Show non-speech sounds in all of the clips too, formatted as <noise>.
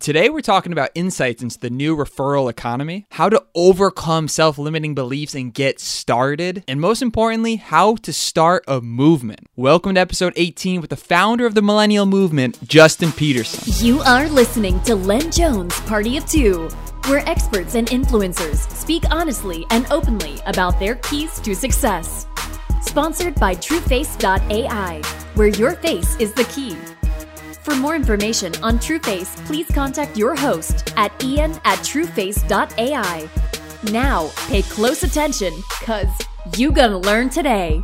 Today, we're talking about insights into the new referral economy, how to overcome self limiting beliefs and get started, and most importantly, how to start a movement. Welcome to episode 18 with the founder of the Millennial Movement, Justin Peterson. You are listening to Len Jones Party of Two, where experts and influencers speak honestly and openly about their keys to success. Sponsored by TrueFace.ai, where your face is the key. For more information on TrueFace, please contact your host at ian at trueface.ai. Now, pay close attention, cause you gonna learn today.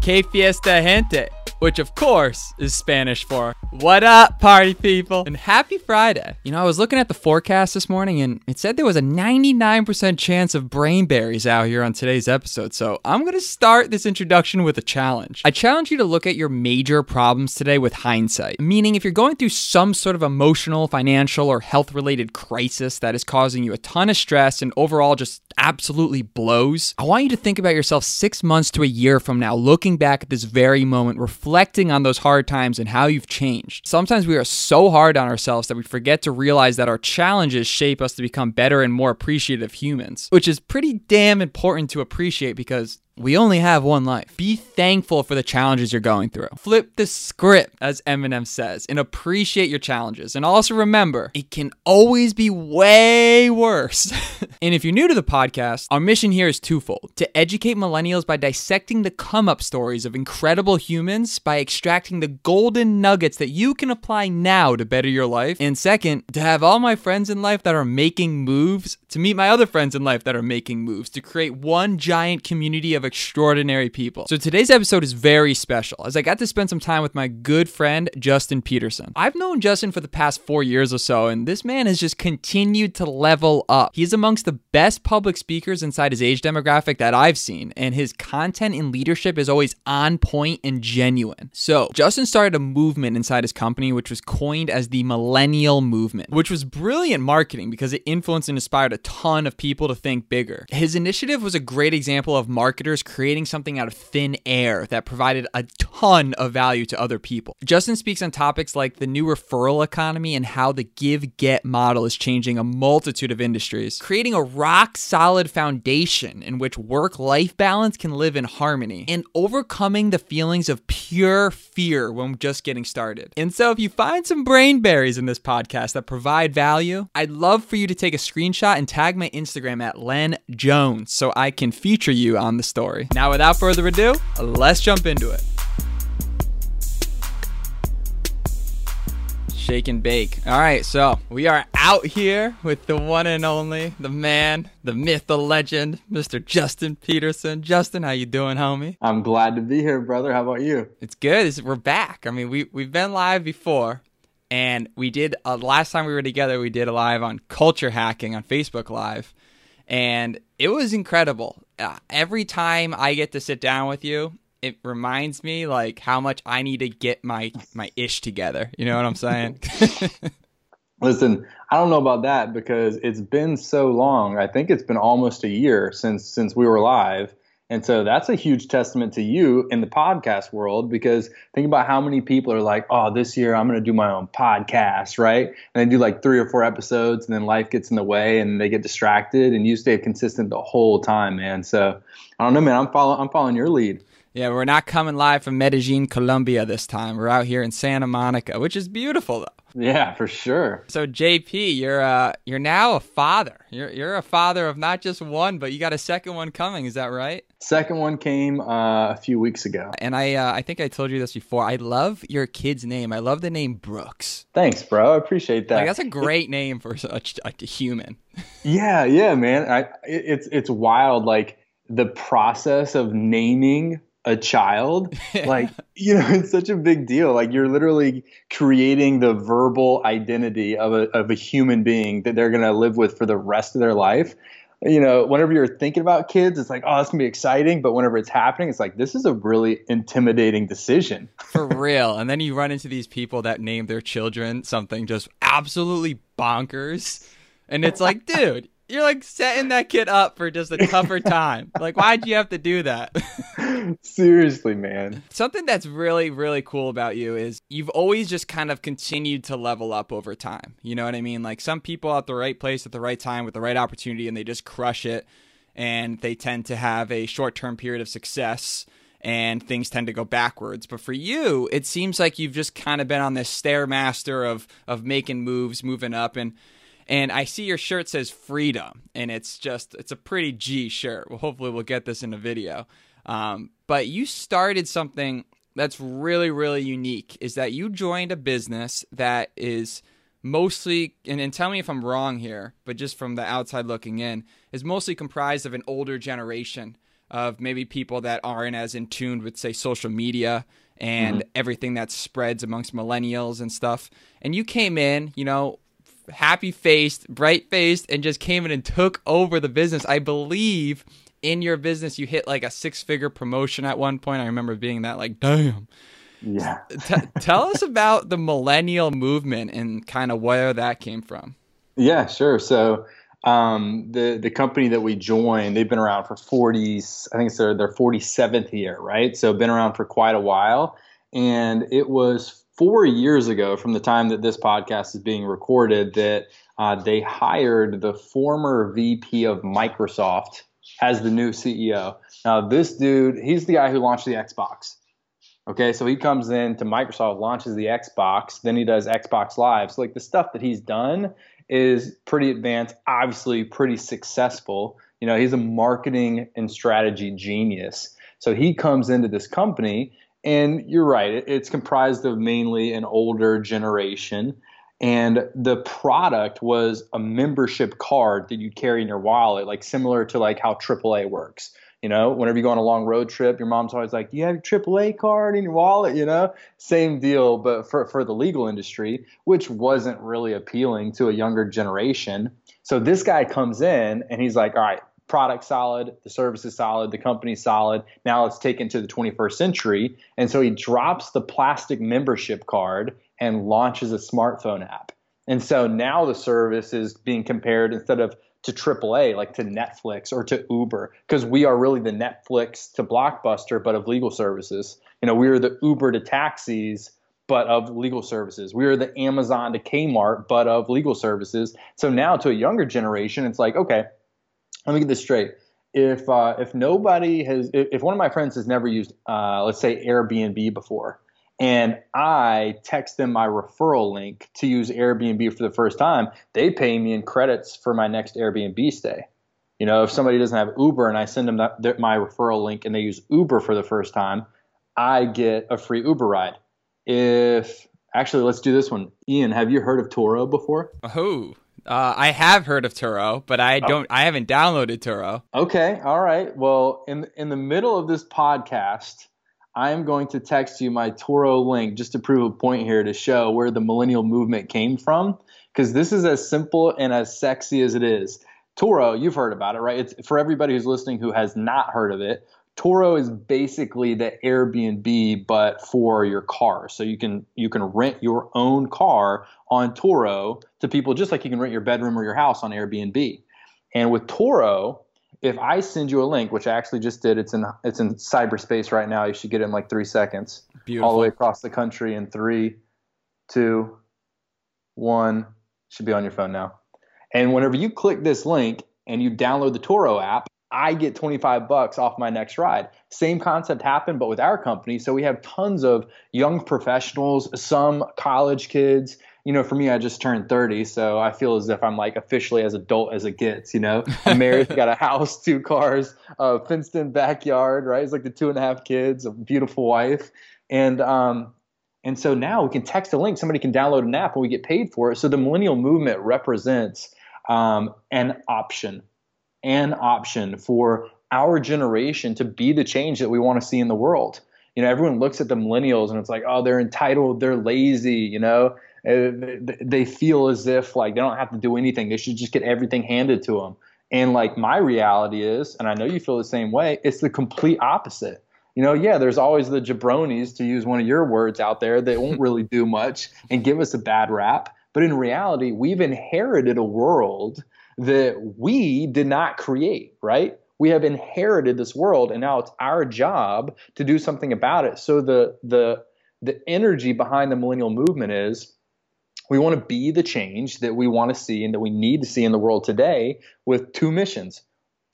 Que fiesta gente, which of course is Spanish for what up, party people, and happy Friday. You know, I was looking at the forecast this morning and it said there was a 99% chance of brain berries out here on today's episode. So I'm going to start this introduction with a challenge. I challenge you to look at your major problems today with hindsight, meaning if you're going through some sort of emotional, financial, or health related crisis that is causing you a ton of stress and overall just absolutely blows, I want you to think about yourself six months to a year from now, looking back at this very moment, reflecting on those hard times and how you've changed. Sometimes we are so hard on ourselves that we forget to realize that our challenges shape us to become better and more appreciative humans, which is pretty damn important to appreciate because we only have one life. Be thankful for the challenges you're going through. Flip the script, as Eminem says, and appreciate your challenges. And also remember, it can always be way worse. <laughs> and if you're new to the podcast, our mission here is twofold to educate millennials by dissecting the come up stories of incredible humans by extracting the golden nuggets that you can apply now to better your life. And second, to have all my friends in life that are making moves to meet my other friends in life that are making moves to create one giant community of extraordinary people. So today's episode is very special as I got to spend some time with my good friend Justin Peterson. I've known Justin for the past four years or so, and this man has just continued to level up. He's amongst the best public speakers inside his age demographic that I've seen, and his content and leadership is always on point and genuine. So Justin started a movement inside his company, which was coined as the Millennial Movement, which was brilliant marketing because it influenced and inspired a ton of people to think bigger. His initiative was a great example of marketers creating something out of thin air that provided a ton of value to other people. Justin speaks on topics like the new referral economy and how the give get model is changing a multitude of industries, creating a rock solid foundation in which work life balance can live in harmony, and overcoming the feelings of pure fear when just getting started. And so, if you find some brain berries in this podcast that provide value, I'd love for you to take a screenshot and tag my Instagram at Len Jones so I can feature you on the story. Now, without further ado, let's jump into it. Shake and bake. All right, so we are out here with the one and only, the man, the myth, the legend, Mr. Justin Peterson. Justin, how you doing, homie? I'm glad to be here, brother. How about you? It's good. It's, we're back. I mean, we we've been live before, and we did uh, last time we were together. We did a live on culture hacking on Facebook Live, and it was incredible. Uh, every time I get to sit down with you, it reminds me like how much I need to get my my ish together. You know what I'm saying? <laughs> <laughs> Listen, I don't know about that because it's been so long. I think it's been almost a year since since we were live. And so that's a huge testament to you in the podcast world because think about how many people are like, oh, this year I'm going to do my own podcast, right? And they do like three or four episodes and then life gets in the way and they get distracted and you stay consistent the whole time, man. So I don't know, man. I'm following, I'm following your lead. Yeah, we're not coming live from Medellin, Colombia this time. We're out here in Santa Monica, which is beautiful though. Yeah, for sure. So JP, you're uh you're now a father. You're you're a father of not just one, but you got a second one coming. Is that right? Second one came uh, a few weeks ago. And I uh, I think I told you this before. I love your kid's name. I love the name Brooks. Thanks, bro. I appreciate that. Like, that's a great name for such a, a human. <laughs> yeah, yeah, man. I it's it's wild. Like the process of naming a child <laughs> like you know it's such a big deal. Like you're literally creating the verbal identity of a, of a human being that they're going to live with for the rest of their life. You know whenever you're thinking about kids it's like oh it's going to be exciting. But whenever it's happening it's like this is a really intimidating decision. <laughs> For real. And then you run into these people that name their children something just absolutely bonkers. And it's like dude you're like setting that kid up for just a tougher <laughs> time. like, why'd you have to do that? <laughs> Seriously, man. Something that's really, really cool about you is you've always just kind of continued to level up over time. You know what I mean? Like some people at the right place at the right time with the right opportunity and they just crush it and they tend to have a short term period of success and things tend to go backwards. But for you, it seems like you've just kind of been on this stairmaster of of making moves, moving up and and I see your shirt says freedom and it's just it's a pretty G shirt. Well, hopefully we'll get this in a video. Um, but you started something that's really really unique is that you joined a business that is mostly and, and tell me if I'm wrong here, but just from the outside looking in, is mostly comprised of an older generation of maybe people that aren't as in tune with say social media and mm-hmm. everything that spreads amongst millennials and stuff. And you came in, you know, happy faced, bright faced, and just came in and took over the business. I believe in your business you hit like a six figure promotion at one point. I remember being that like, damn. Yeah. T- tell us about the millennial movement and kind of where that came from. Yeah, sure. So um, the the company that we joined, they've been around for 40s. I think it's their their 47th year, right? So been around for quite a while. And it was four years ago, from the time that this podcast is being recorded, that uh, they hired the former VP of Microsoft as the new CEO. Now, this dude, he's the guy who launched the Xbox. Okay, so he comes in to Microsoft, launches the Xbox, then he does Xbox Live. So, like the stuff that he's done is pretty advanced, obviously pretty successful. You know, he's a marketing and strategy genius. So he comes into this company, and you're right, it's comprised of mainly an older generation. And the product was a membership card that you'd carry in your wallet, like similar to like how AAA works. You know, whenever you go on a long road trip, your mom's always like, "Do you have your AAA card in your wallet?" You know, same deal, but for for the legal industry, which wasn't really appealing to a younger generation. So this guy comes in and he's like, "All right, product solid, the service is solid, the company's solid. Now let's take it to the 21st century." And so he drops the plastic membership card and launches a smartphone app. And so now the service is being compared instead of to AAA, like to Netflix or to Uber, because we are really the Netflix to Blockbuster, but of legal services. You know, we are the Uber to taxis, but of legal services. We are the Amazon to Kmart, but of legal services. So now to a younger generation, it's like, okay, let me get this straight. If uh, if nobody has, if one of my friends has never used, uh, let's say Airbnb before, and I text them my referral link to use Airbnb for the first time, they pay me in credits for my next Airbnb stay. You know, if somebody doesn't have Uber and I send them that, my referral link and they use Uber for the first time, I get a free Uber ride. If actually, let's do this one. Ian, have you heard of Turo before? Oh, uh, I have heard of Turo, but I oh. don't. Oh. I haven't downloaded Turo. Okay, all right. Well, in in the middle of this podcast, I am going to text you my Turo link just to prove a point here to show where the millennial movement came from. Because this is as simple and as sexy as it is. Turo, you've heard about it, right? It's for everybody who's listening who has not heard of it. Turo is basically the Airbnb but for your car. So you can you can rent your own car on Turo to people just like you can rent your bedroom or your house on Airbnb. And with Turo, if I send you a link, which I actually just did, it's in it's in cyberspace right now. You should get it in like three seconds. Beautiful. All the way across the country in three, two, one. Should be on your phone now. And whenever you click this link and you download the Turo app, I get 25 bucks off my next ride. Same concept happened, but with our company. So we have tons of young professionals, some college kids, you know, for me, I just turned 30, so I feel as if I'm like officially as adult as it gets. You know, <laughs> I'm married, got a house, two cars, a fenced-in backyard, right? It's like the two and a half kids, a beautiful wife, and um, and so now we can text a link. Somebody can download an app, and we get paid for it. So the millennial movement represents um, an option, an option for our generation to be the change that we want to see in the world. You know, everyone looks at the millennials and it's like, oh, they're entitled, they're lazy, you know, uh, they feel as if like they don't have to do anything. They should just get everything handed to them. And like my reality is, and I know you feel the same way, it's the complete opposite. You know, yeah, there's always the jabronis, to use one of your words out there, that won't <laughs> really do much and give us a bad rap. But in reality, we've inherited a world that we did not create, right? We have inherited this world and now it's our job to do something about it. So the the the energy behind the millennial movement is we want to be the change that we want to see and that we need to see in the world today with two missions.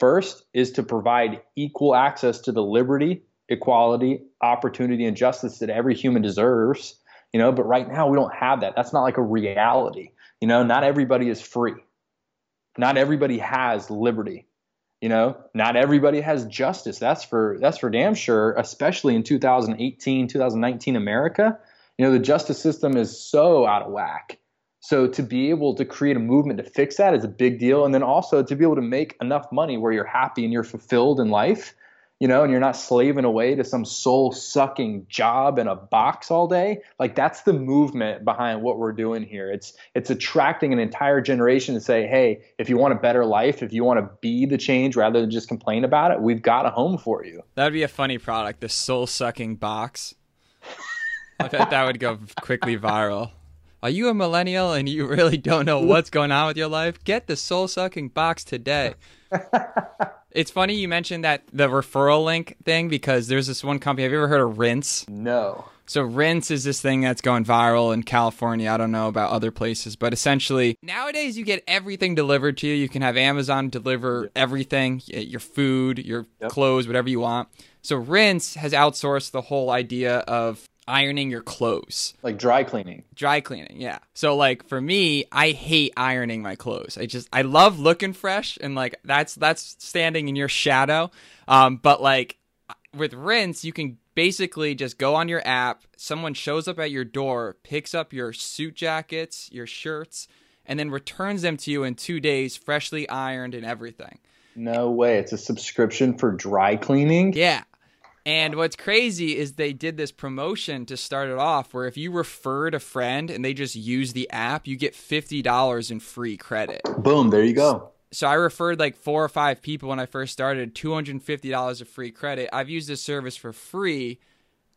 First is to provide equal access to the liberty, equality, opportunity, and justice that every human deserves. You know, but right now we don't have that. That's not like a reality. You know, not everybody is free. Not everybody has liberty. You know, not everybody has justice. That's for that's for damn sure, especially in 2018, 2019 America. You know, the justice system is so out of whack. So to be able to create a movement to fix that is a big deal. And then also to be able to make enough money where you're happy and you're fulfilled in life you know, and you're not slaving away to some soul sucking job in a box all day. Like that's the movement behind what we're doing here. It's it's attracting an entire generation to say, hey, if you want a better life, if you want to be the change rather than just complain about it, we've got a home for you. That'd be a funny product, the soul sucking box. I bet that would go quickly viral. Are you a millennial and you really don't know <laughs> what's going on with your life? Get the soul sucking box today. <laughs> It's funny you mentioned that the referral link thing because there's this one company. Have you ever heard of Rinse? No. So Rinse is this thing that's going viral in California. I don't know about other places, but essentially nowadays you get everything delivered to you. You can have Amazon deliver everything, your food, your yep. clothes, whatever you want. So Rinse has outsourced the whole idea of ironing your clothes. Like dry cleaning. Dry cleaning, yeah. So like for me, I hate ironing my clothes. I just I love looking fresh and like that's that's standing in your shadow. Um but like with rinse, you can basically just go on your app, someone shows up at your door, picks up your suit jackets, your shirts, and then returns them to you in 2 days freshly ironed and everything. No way. It's a subscription for dry cleaning? Yeah. And what's crazy is they did this promotion to start it off where if you referred a friend and they just use the app, you get $50 in free credit. Boom, there you go. So I referred like four or five people when I first started, $250 of free credit. I've used this service for free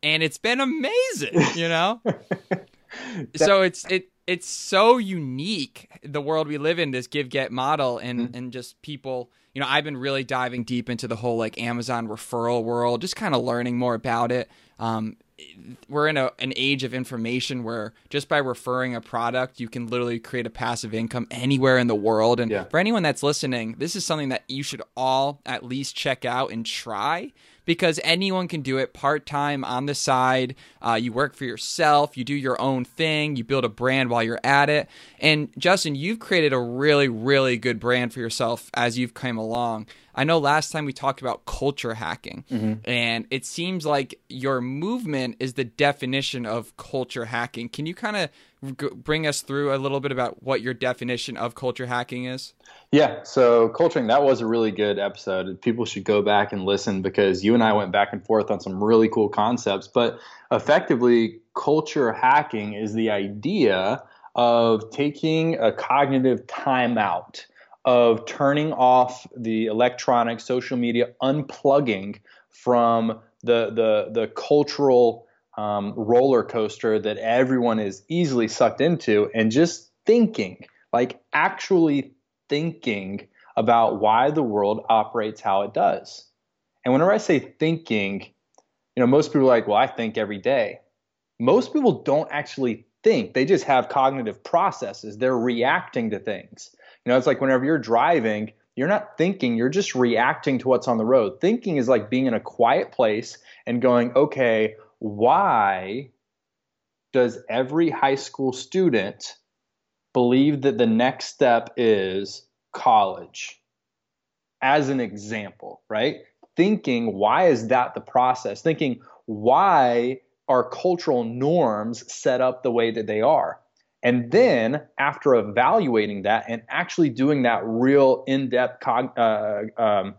and it's been amazing, you know? that- <laughs> so it's it it's so unique the world we live in this give get model and mm-hmm. and just people you know i've been really diving deep into the whole like amazon referral world just kind of learning more about it um, we're in a, an age of information where just by referring a product you can literally create a passive income anywhere in the world and yeah. for anyone that's listening this is something that you should all at least check out and try because anyone can do it part time on the side. Uh, you work for yourself, you do your own thing, you build a brand while you're at it. And Justin, you've created a really, really good brand for yourself as you've come along. I know last time we talked about culture hacking, mm-hmm. and it seems like your movement is the definition of culture hacking. Can you kind of bring us through a little bit about what your definition of culture hacking is? Yeah, so culturing that was a really good episode. People should go back and listen because you and I went back and forth on some really cool concepts. But effectively, culture hacking is the idea of taking a cognitive timeout, of turning off the electronic social media, unplugging from the the the cultural um, roller coaster that everyone is easily sucked into and just thinking, like actually thinking about why the world operates how it does. And whenever I say thinking, you know, most people are like, well, I think every day. Most people don't actually think, they just have cognitive processes. They're reacting to things. You know, it's like whenever you're driving, you're not thinking, you're just reacting to what's on the road. Thinking is like being in a quiet place and going, okay, why does every high school student believe that the next step is college? As an example, right? Thinking, why is that the process? Thinking, why are cultural norms set up the way that they are? And then, after evaluating that and actually doing that real in depth uh, um,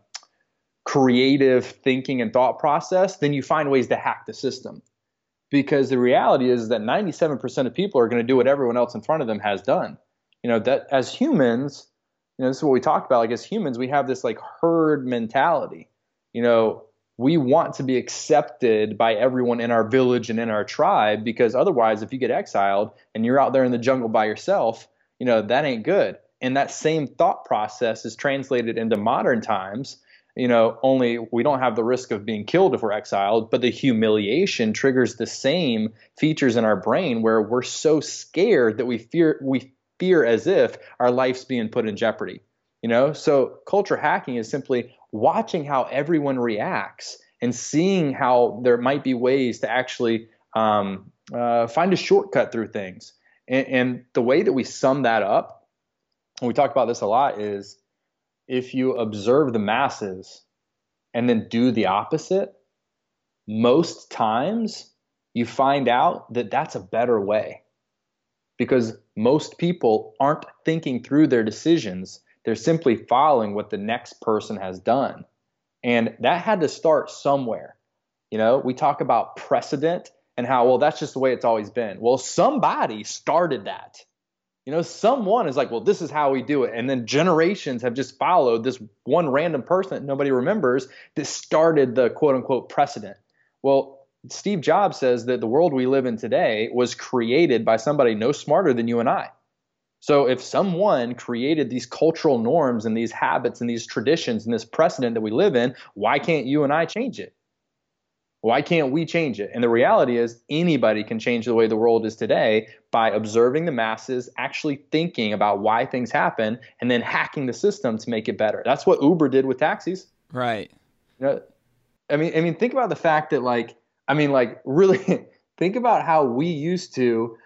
creative thinking and thought process, then you find ways to hack the system. Because the reality is that 97% of people are going to do what everyone else in front of them has done. You know, that as humans, you know, this is what we talked about. Like as humans, we have this like herd mentality. You know, we want to be accepted by everyone in our village and in our tribe because otherwise, if you get exiled and you're out there in the jungle by yourself, you know, that ain't good. and that same thought process is translated into modern times you know, only we don't have the risk of being killed if we're exiled, but the humiliation triggers the same features in our brain where we're so scared that we fear we fear as if our life's being put in jeopardy. You know, so culture hacking is simply watching how everyone reacts and seeing how there might be ways to actually um, uh, find a shortcut through things. And, and the way that we sum that up, and we talk about this a lot, is if you observe the masses and then do the opposite, most times you find out that that's a better way because most people aren't thinking through their decisions. They're simply following what the next person has done. And that had to start somewhere. You know, we talk about precedent and how, well, that's just the way it's always been. Well, somebody started that. You know, someone is like, well, this is how we do it. And then generations have just followed this one random person that nobody remembers that started the quote unquote precedent. Well, Steve Jobs says that the world we live in today was created by somebody no smarter than you and I. So if someone created these cultural norms and these habits and these traditions and this precedent that we live in, why can't you and I change it? Why can't we change it? And the reality is, anybody can change the way the world is today by observing the masses, actually thinking about why things happen, and then hacking the system to make it better. That's what Uber did with taxis. Right. You know, I mean, I mean, think about the fact that, like, I mean, like, <laughs> really, think about how we used to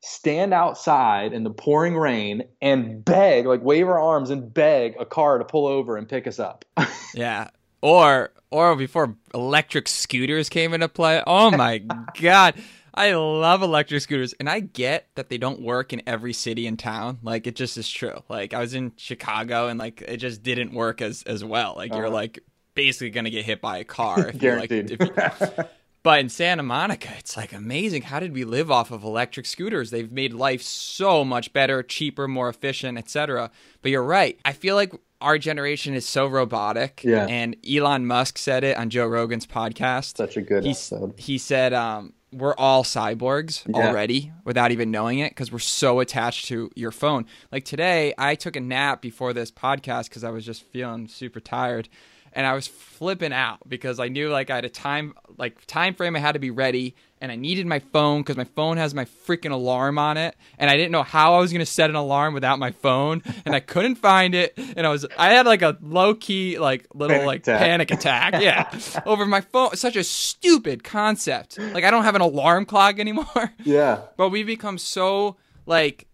stand outside in the pouring rain and beg, like, wave our arms and beg a car to pull over and pick us up. <laughs> yeah. Or or before electric scooters came into play. Oh <laughs> my god. I love electric scooters and I get that they don't work in every city and town. Like it just is true. Like I was in Chicago and like it just didn't work as as well. Like uh-huh. you're like basically going to get hit by a car if Guaranteed. you like if you, <laughs> But in Santa Monica, it's like amazing. How did we live off of electric scooters? They've made life so much better, cheaper, more efficient, etc. But you're right. I feel like our generation is so robotic. Yeah. And Elon Musk said it on Joe Rogan's podcast. Such a good he, episode. He said, um, we're all cyborgs yeah. already without even knowing it because we're so attached to your phone. Like today, I took a nap before this podcast because I was just feeling super tired and I was flipping out because I knew like I had a time like time frame I had to be ready and I needed my phone because my phone has my freaking alarm on it and I didn't know how I was gonna set an alarm without my phone and I couldn't find it and I was I had like a low key like little panic like attack. panic attack yeah <laughs> over my phone such a stupid concept like I don't have an alarm clock anymore yeah <laughs> but we become so like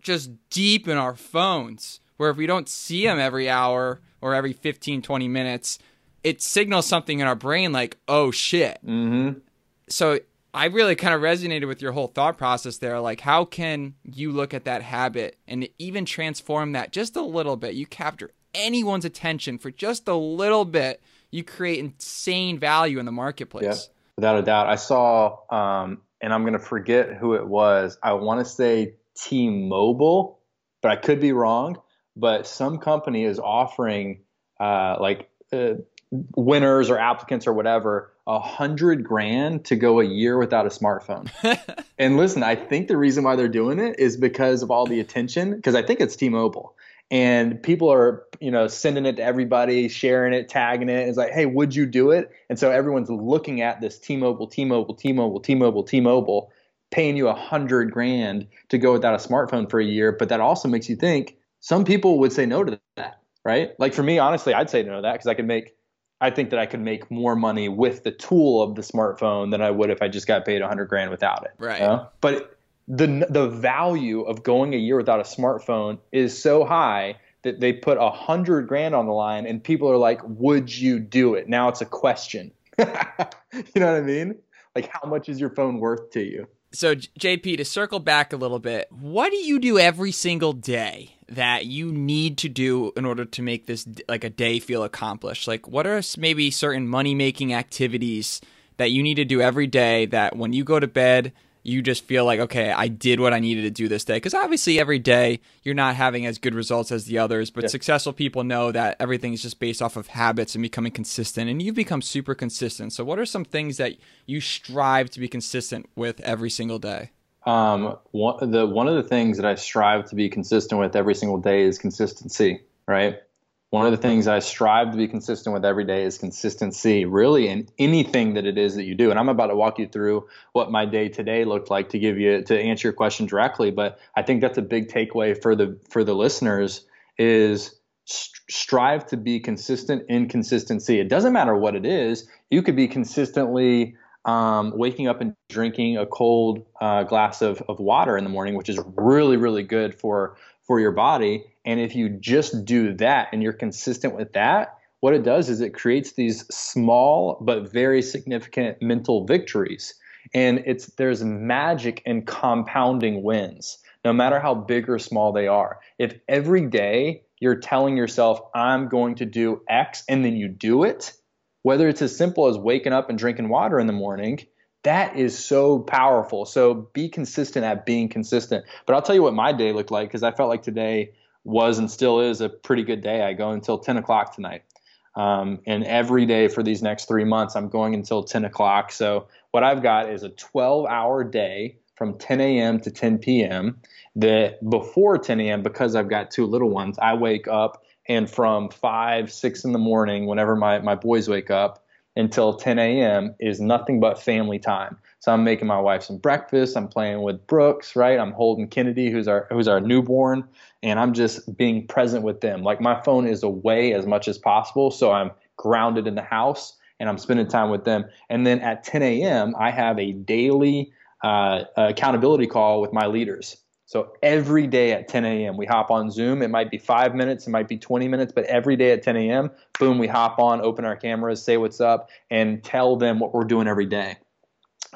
just deep in our phones where if we don't see them every hour or every 15, 20 minutes, it signals something in our brain like, oh shit. Mm-hmm. So I really kind of resonated with your whole thought process there. Like, how can you look at that habit and even transform that just a little bit? You capture anyone's attention for just a little bit, you create insane value in the marketplace. Yeah, without a doubt. I saw, um, and I'm going to forget who it was. I want to say T Mobile, but I could be wrong but some company is offering uh, like uh, winners or applicants or whatever a hundred grand to go a year without a smartphone. <laughs> and listen, I think the reason why they're doing it is because of all the attention. Because I think it's T-Mobile, and people are you know sending it to everybody, sharing it, tagging it. It's like, hey, would you do it? And so everyone's looking at this T-Mobile, T-Mobile, T-Mobile, T-Mobile, T-Mobile, paying you a hundred grand to go without a smartphone for a year. But that also makes you think some people would say no to that, right? Like for me, honestly, I'd say no to that because I could make, I think that I could make more money with the tool of the smartphone than I would if I just got paid 100 grand without it. Right. You know? But the the value of going a year without a smartphone is so high that they put a hundred grand on the line, and people are like, "Would you do it?" Now it's a question. <laughs> you know what I mean? Like, how much is your phone worth to you? So, JP, to circle back a little bit, what do you do every single day that you need to do in order to make this like a day feel accomplished? Like, what are maybe certain money making activities that you need to do every day that when you go to bed, you just feel like, okay, I did what I needed to do this day. Because obviously, every day you're not having as good results as the others, but yeah. successful people know that everything is just based off of habits and becoming consistent. And you've become super consistent. So, what are some things that you strive to be consistent with every single day? Um, one, the, one of the things that I strive to be consistent with every single day is consistency, right? One of the things I strive to be consistent with every day is consistency, really, in anything that it is that you do. And I'm about to walk you through what my day today looked like to give you to answer your question directly. But I think that's a big takeaway for the for the listeners is strive to be consistent in consistency. It doesn't matter what it is. You could be consistently um, waking up and drinking a cold uh, glass of, of water in the morning, which is really, really good for for your body. And if you just do that and you're consistent with that, what it does is it creates these small but very significant mental victories. And it's there's magic in compounding wins, no matter how big or small they are. If every day you're telling yourself, I'm going to do X, and then you do it, whether it's as simple as waking up and drinking water in the morning, that is so powerful. So be consistent at being consistent. But I'll tell you what my day looked like because I felt like today was and still is a pretty good day. I go until 10 o'clock tonight. Um, and every day for these next three months, I'm going until 10 o'clock. So what I've got is a 12 hour day from 10 a.m. to 10 p.m. That before 10 a.m., because I've got two little ones, I wake up and from 5, 6 in the morning, whenever my, my boys wake up, until 10 a.m. is nothing but family time. So I'm making my wife some breakfast. I'm playing with Brooks, right? I'm holding Kennedy, who's our who's our newborn, and I'm just being present with them. Like my phone is away as much as possible, so I'm grounded in the house and I'm spending time with them. And then at 10 a.m., I have a daily uh, accountability call with my leaders. So every day at 10 a.m., we hop on Zoom. It might be five minutes, it might be 20 minutes, but every day at 10 a.m., boom, we hop on, open our cameras, say what's up, and tell them what we're doing every day.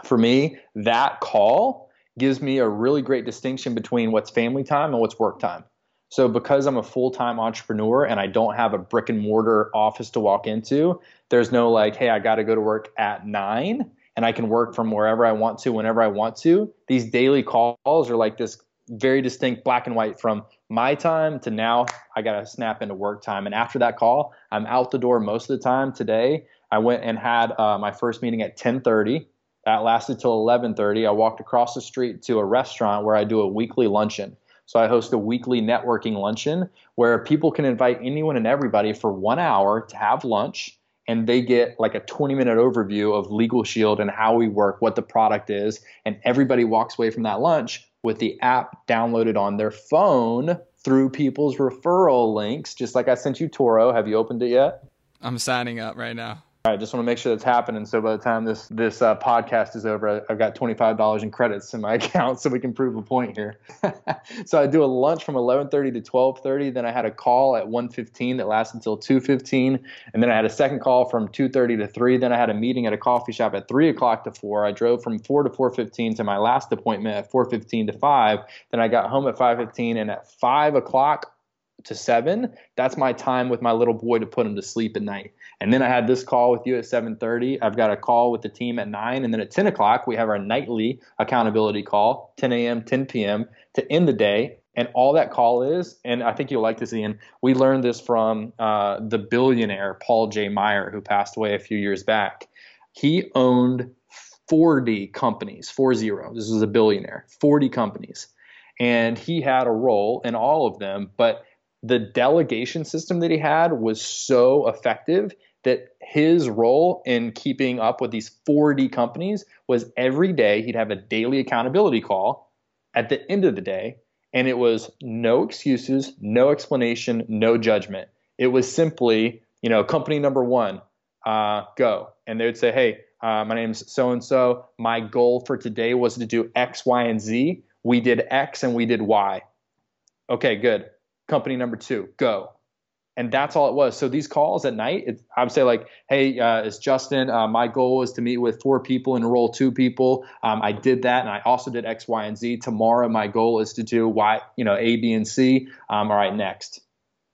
For me, that call gives me a really great distinction between what's family time and what's work time. So, because I'm a full time entrepreneur and I don't have a brick and mortar office to walk into, there's no like, hey, I got to go to work at nine and I can work from wherever I want to, whenever I want to. These daily calls are like this very distinct black and white from my time to now I got to snap into work time. And after that call, I'm out the door most of the time. Today, I went and had uh, my first meeting at 10:30. That lasted till 11:30. I walked across the street to a restaurant where I do a weekly luncheon. So I host a weekly networking luncheon where people can invite anyone and everybody for one hour to have lunch and they get like a 20 minute overview of Legal Shield and how we work, what the product is, and everybody walks away from that lunch with the app downloaded on their phone through people's referral links, just like I sent you Turo. Have you opened it yet? I'm signing up right now. I just want to make sure that's happening. So by the time this this uh, podcast is over, I've got twenty five dollars in credits in my <laughs> account, so we can prove a point here. <laughs> so I do a lunch from eleven thirty to twelve thirty. Then I had a call at one fifteen that lasted until two fifteen, and then I had a second call from two thirty to three. Then I had a meeting at a coffee shop at three o'clock to four. I drove from four to four fifteen to my last appointment at four fifteen to five. Then I got home at five fifteen, and at five o'clock to seven, that's my time with my little boy to put him to sleep at night. And then I had this call with you at 7:30. I've got a call with the team at nine, and then at 10 o'clock we have our nightly accountability call, 10 a.m., 10 p.m. to end the day. And all that call is, and I think you'll like this, Ian. We learned this from uh, the billionaire Paul J. Meyer, who passed away a few years back. He owned 40 companies, four zero. This was a billionaire, 40 companies, and he had a role in all of them, but the delegation system that he had was so effective that his role in keeping up with these 40 companies was every day he'd have a daily accountability call at the end of the day and it was no excuses no explanation no judgment. It was simply you know company number one uh, go. And they would say hey uh, my name's so and so my goal for today was to do x y and z. We did x and we did y. Okay good. Company number two, go. And that's all it was. So these calls at night, it, I would say like, hey, uh, it's Justin. Uh, my goal is to meet with four people and enroll two people. Um, I did that, and I also did X, Y, and Z. Tomorrow, my goal is to do Y, you know, A, B, and C. Um, all right, next.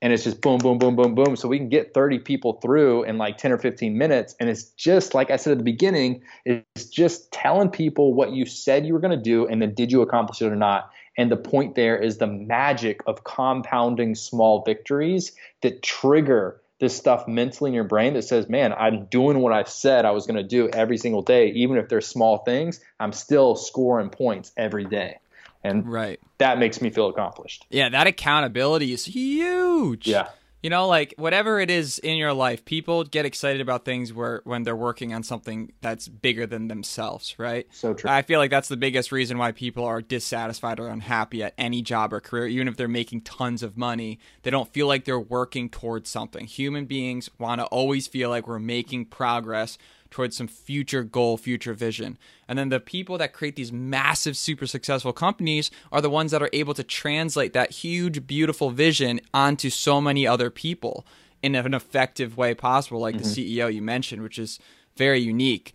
And it's just boom, boom, boom, boom, boom. So we can get 30 people through in like 10 or 15 minutes. And it's just like I said at the beginning, it's just telling people what you said you were going to do, and then did you accomplish it or not. And the point there is the magic of compounding small victories that trigger this stuff mentally in your brain that says, man, I'm doing what I said I was going to do every single day, even if they're small things, I'm still scoring points every day. And right. that makes me feel accomplished. Yeah, that accountability is huge. Yeah. You know, like whatever it is in your life, people get excited about things where when they're working on something that's bigger than themselves, right? So true. I feel like that's the biggest reason why people are dissatisfied or unhappy at any job or career, even if they're making tons of money. They don't feel like they're working towards something. Human beings want to always feel like we're making progress towards some future goal, future vision. And then the people that create these massive, super successful companies are the ones that are able to translate that huge, beautiful vision onto so many other people in an effective way possible, like mm-hmm. the CEO you mentioned, which is very unique.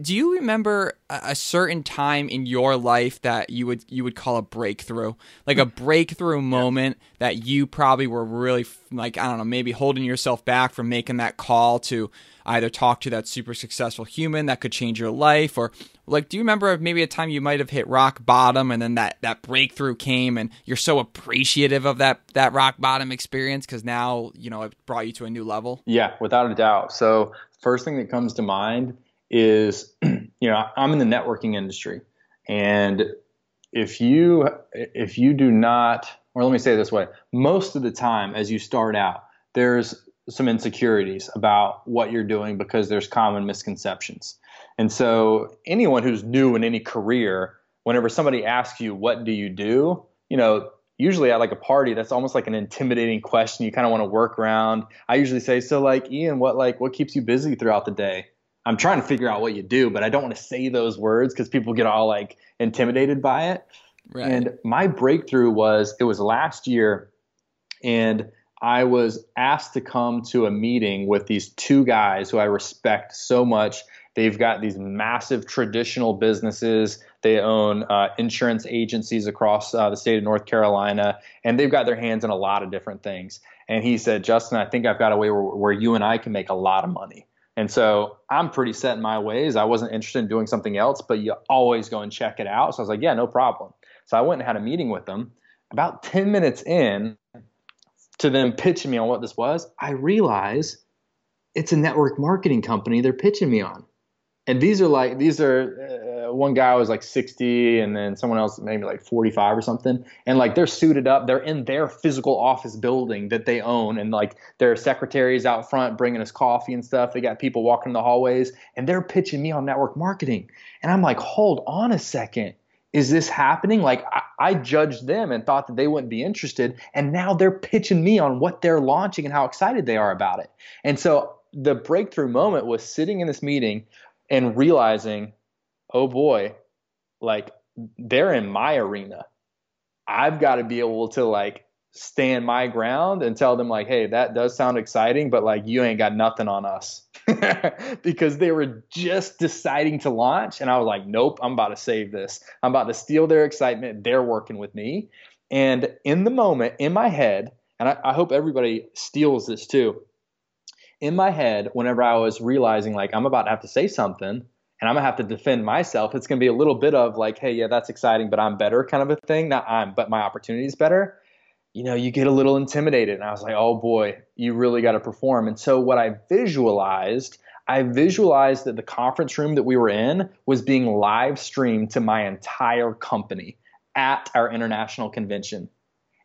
Do you remember a certain time in your life that you would you would call a breakthrough, like a mm. breakthrough moment that you probably were really like I don't know, maybe holding yourself back from making that call to either talk to that super successful human that could change your life, or like do you remember maybe a time you might have hit rock bottom and then that that breakthrough came and you're so appreciative of that that rock bottom experience because now you know it brought you to a new level? Yeah, without a doubt. So first thing that comes to mind is <clears throat> you know I'm in the networking industry, and if you if you do not, or let me say this way, most of the time as you start out, there's some insecurities about what you're doing because there's common misconceptions. And so anyone who's new in any career, whenever somebody asks you what do you do, you know, usually at like a party that's almost like an intimidating question you kind of want to work around. I usually say, so like Ian, what like what keeps you busy throughout the day? I'm trying to figure out what you do, but I don't want to say those words because people get all like intimidated by it. Right. And my breakthrough was it was last year, and I was asked to come to a meeting with these two guys who I respect so much. They've got these massive traditional businesses. They own uh, insurance agencies across uh, the state of North Carolina, and they've got their hands in a lot of different things. And he said, Justin, I think I've got a way where, where you and I can make a lot of money. And so I'm pretty set in my ways. I wasn't interested in doing something else, but you always go and check it out. So I was like, yeah, no problem. So I went and had a meeting with them. About 10 minutes in to them pitching me on what this was, I realize it's a network marketing company they're pitching me on. And these are like, these are, uh, one guy was like 60 and then someone else maybe like 45 or something. And like they're suited up. They're in their physical office building that they own. And like their secretaries out front bringing us coffee and stuff. They got people walking in the hallways and they're pitching me on network marketing. And i'm like hold on a second. Is this happening? Like I, I judged them and thought that they wouldn't be interested. And now they're pitching me on what they're launching and how excited they are about it. And so the breakthrough moment was sitting in this meeting and realizing oh boy, like they're in my arena. I've got to be able to like stand my ground and tell them like, hey, that does sound exciting, but like you ain't got nothing on us. <laughs> because they were just deciding to launch and I was like, nope, I'm about to save this. I'm about to steal their excitement. They're working with me. And in the moment, in my head, and I, I hope everybody steals this too. In my head, whenever I was realizing like I'm about to have to say something, and I'm gonna have to defend myself. It's gonna be a little bit of like, hey, yeah, that's exciting, but I'm better kind of a thing. Not I'm, but my opportunity is better. You know, you get a little intimidated. And I was like, oh boy, you really got to perform. And so what I visualized, I visualized that the conference room that we were in was being live streamed to my entire company at our international convention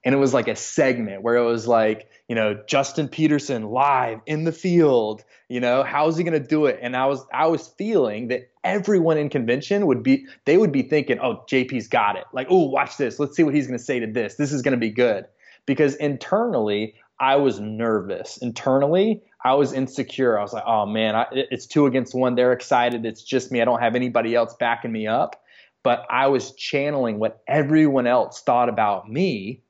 and it was like a segment where it was like you know Justin Peterson live in the field you know how's he going to do it? And I was I was feeling that everyone in convention would be they would be thinking oh JP's got it. Like oh watch this. Let's see what he's going to say to this. This is going to be good. Because internally I was nervous. Internally I was insecure. I was like oh man I, it's two against one. They're excited. It's just me. I don't have anybody else backing me up. But I was channeling what everyone else thought about me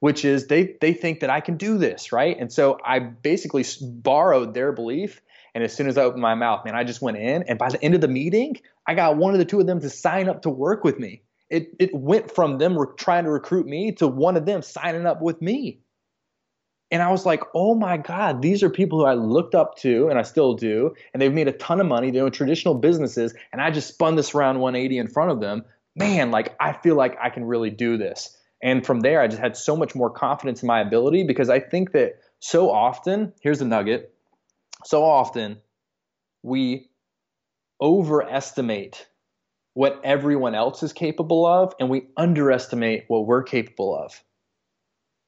which is they they think that I can do this, right? And so I basically borrowed their belief. And as soon as I opened my mouth, man, I just went in. And by the end of the meeting, I got one of the two of them to sign up to work with me. It it went from them re- trying to recruit me to one of them signing up with me. And I was like, oh my God, these are people who I looked up to and I still do. And they've made a ton of money. They're in traditional businesses. And I just spun this around 180 in front of them. Man, like I feel like I can really do this. And from there, I just had so much more confidence in my ability because I think that so often, here's a nugget. So often we overestimate what everyone else is capable of and we underestimate what we're capable of.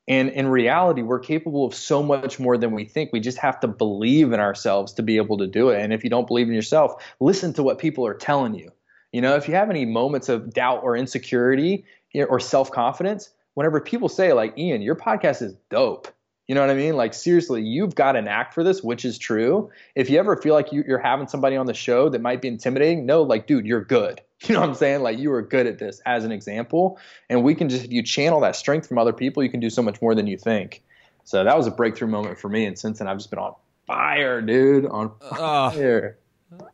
And in reality, we're capable of so much more than we think. We just have to believe in ourselves to be able to do it. And if you don't believe in yourself, listen to what people are telling you. You know, if you have any moments of doubt or insecurity or self confidence, whenever people say, like, Ian, your podcast is dope, you know what I mean? Like, seriously, you've got an act for this, which is true. If you ever feel like you, are having somebody on the show that might be intimidating, no, like, dude, you're good. <laughs> You know what I'm saying? Like, you are good at this as an example. And we can just, if you channel that strength from other people, you can do so much more than you think. So that was a breakthrough moment for me. And since then, I've just been on fire, dude, on uh, fire. Oh,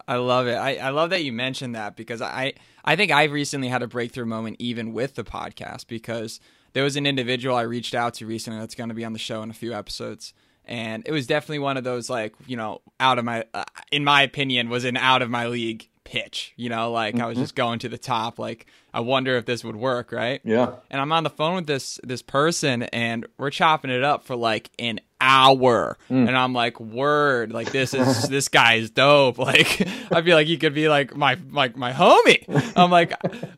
I love it. I, I love that you mentioned that because I, I think I've recently had a breakthrough moment even with the podcast because there was an individual I reached out to recently that's going to be on the show in a few episodes. And it was definitely one of those, like, you know, out of my, uh, in my opinion, was an out of my league pitch. You know, like mm-hmm. I was mm-hmm. just going to the top. Like I wonder if this would work, right? Yeah. And I'm on the phone with this this person, and we're chopping it up for like an hour, mm. and I'm like, word, like this is <laughs> this guy is dope. <laughs> Like I feel like he could be like my like my homie. I'm like,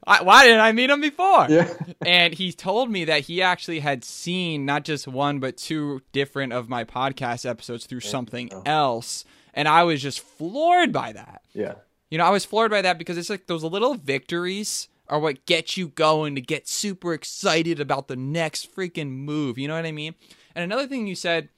why didn't I meet him before? Yeah. And he told me that he actually had seen not just one but two different of my podcast episodes through something else. And I was just floored by that. Yeah. You know, I was floored by that because it's like those little victories are what get you going to get super excited about the next freaking move. You know what I mean? And another thing you said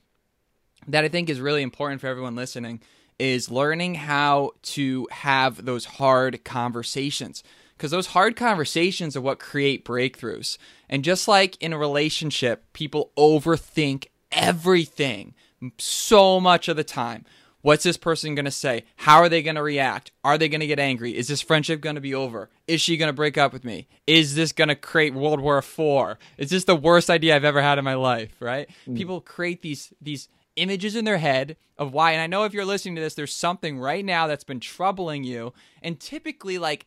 that I think is really important for everyone listening is learning how to have those hard conversations. Because those hard conversations are what create breakthroughs. And just like in a relationship, people overthink everything so much of the time. What's this person going to say? How are they going to react? Are they going to get angry? Is this friendship going to be over? Is she going to break up with me? Is this going to create World War IV? Is this the worst idea I've ever had in my life, right? Mm. People create these these images in their head of why and I know if you're listening to this there's something right now that's been troubling you and typically like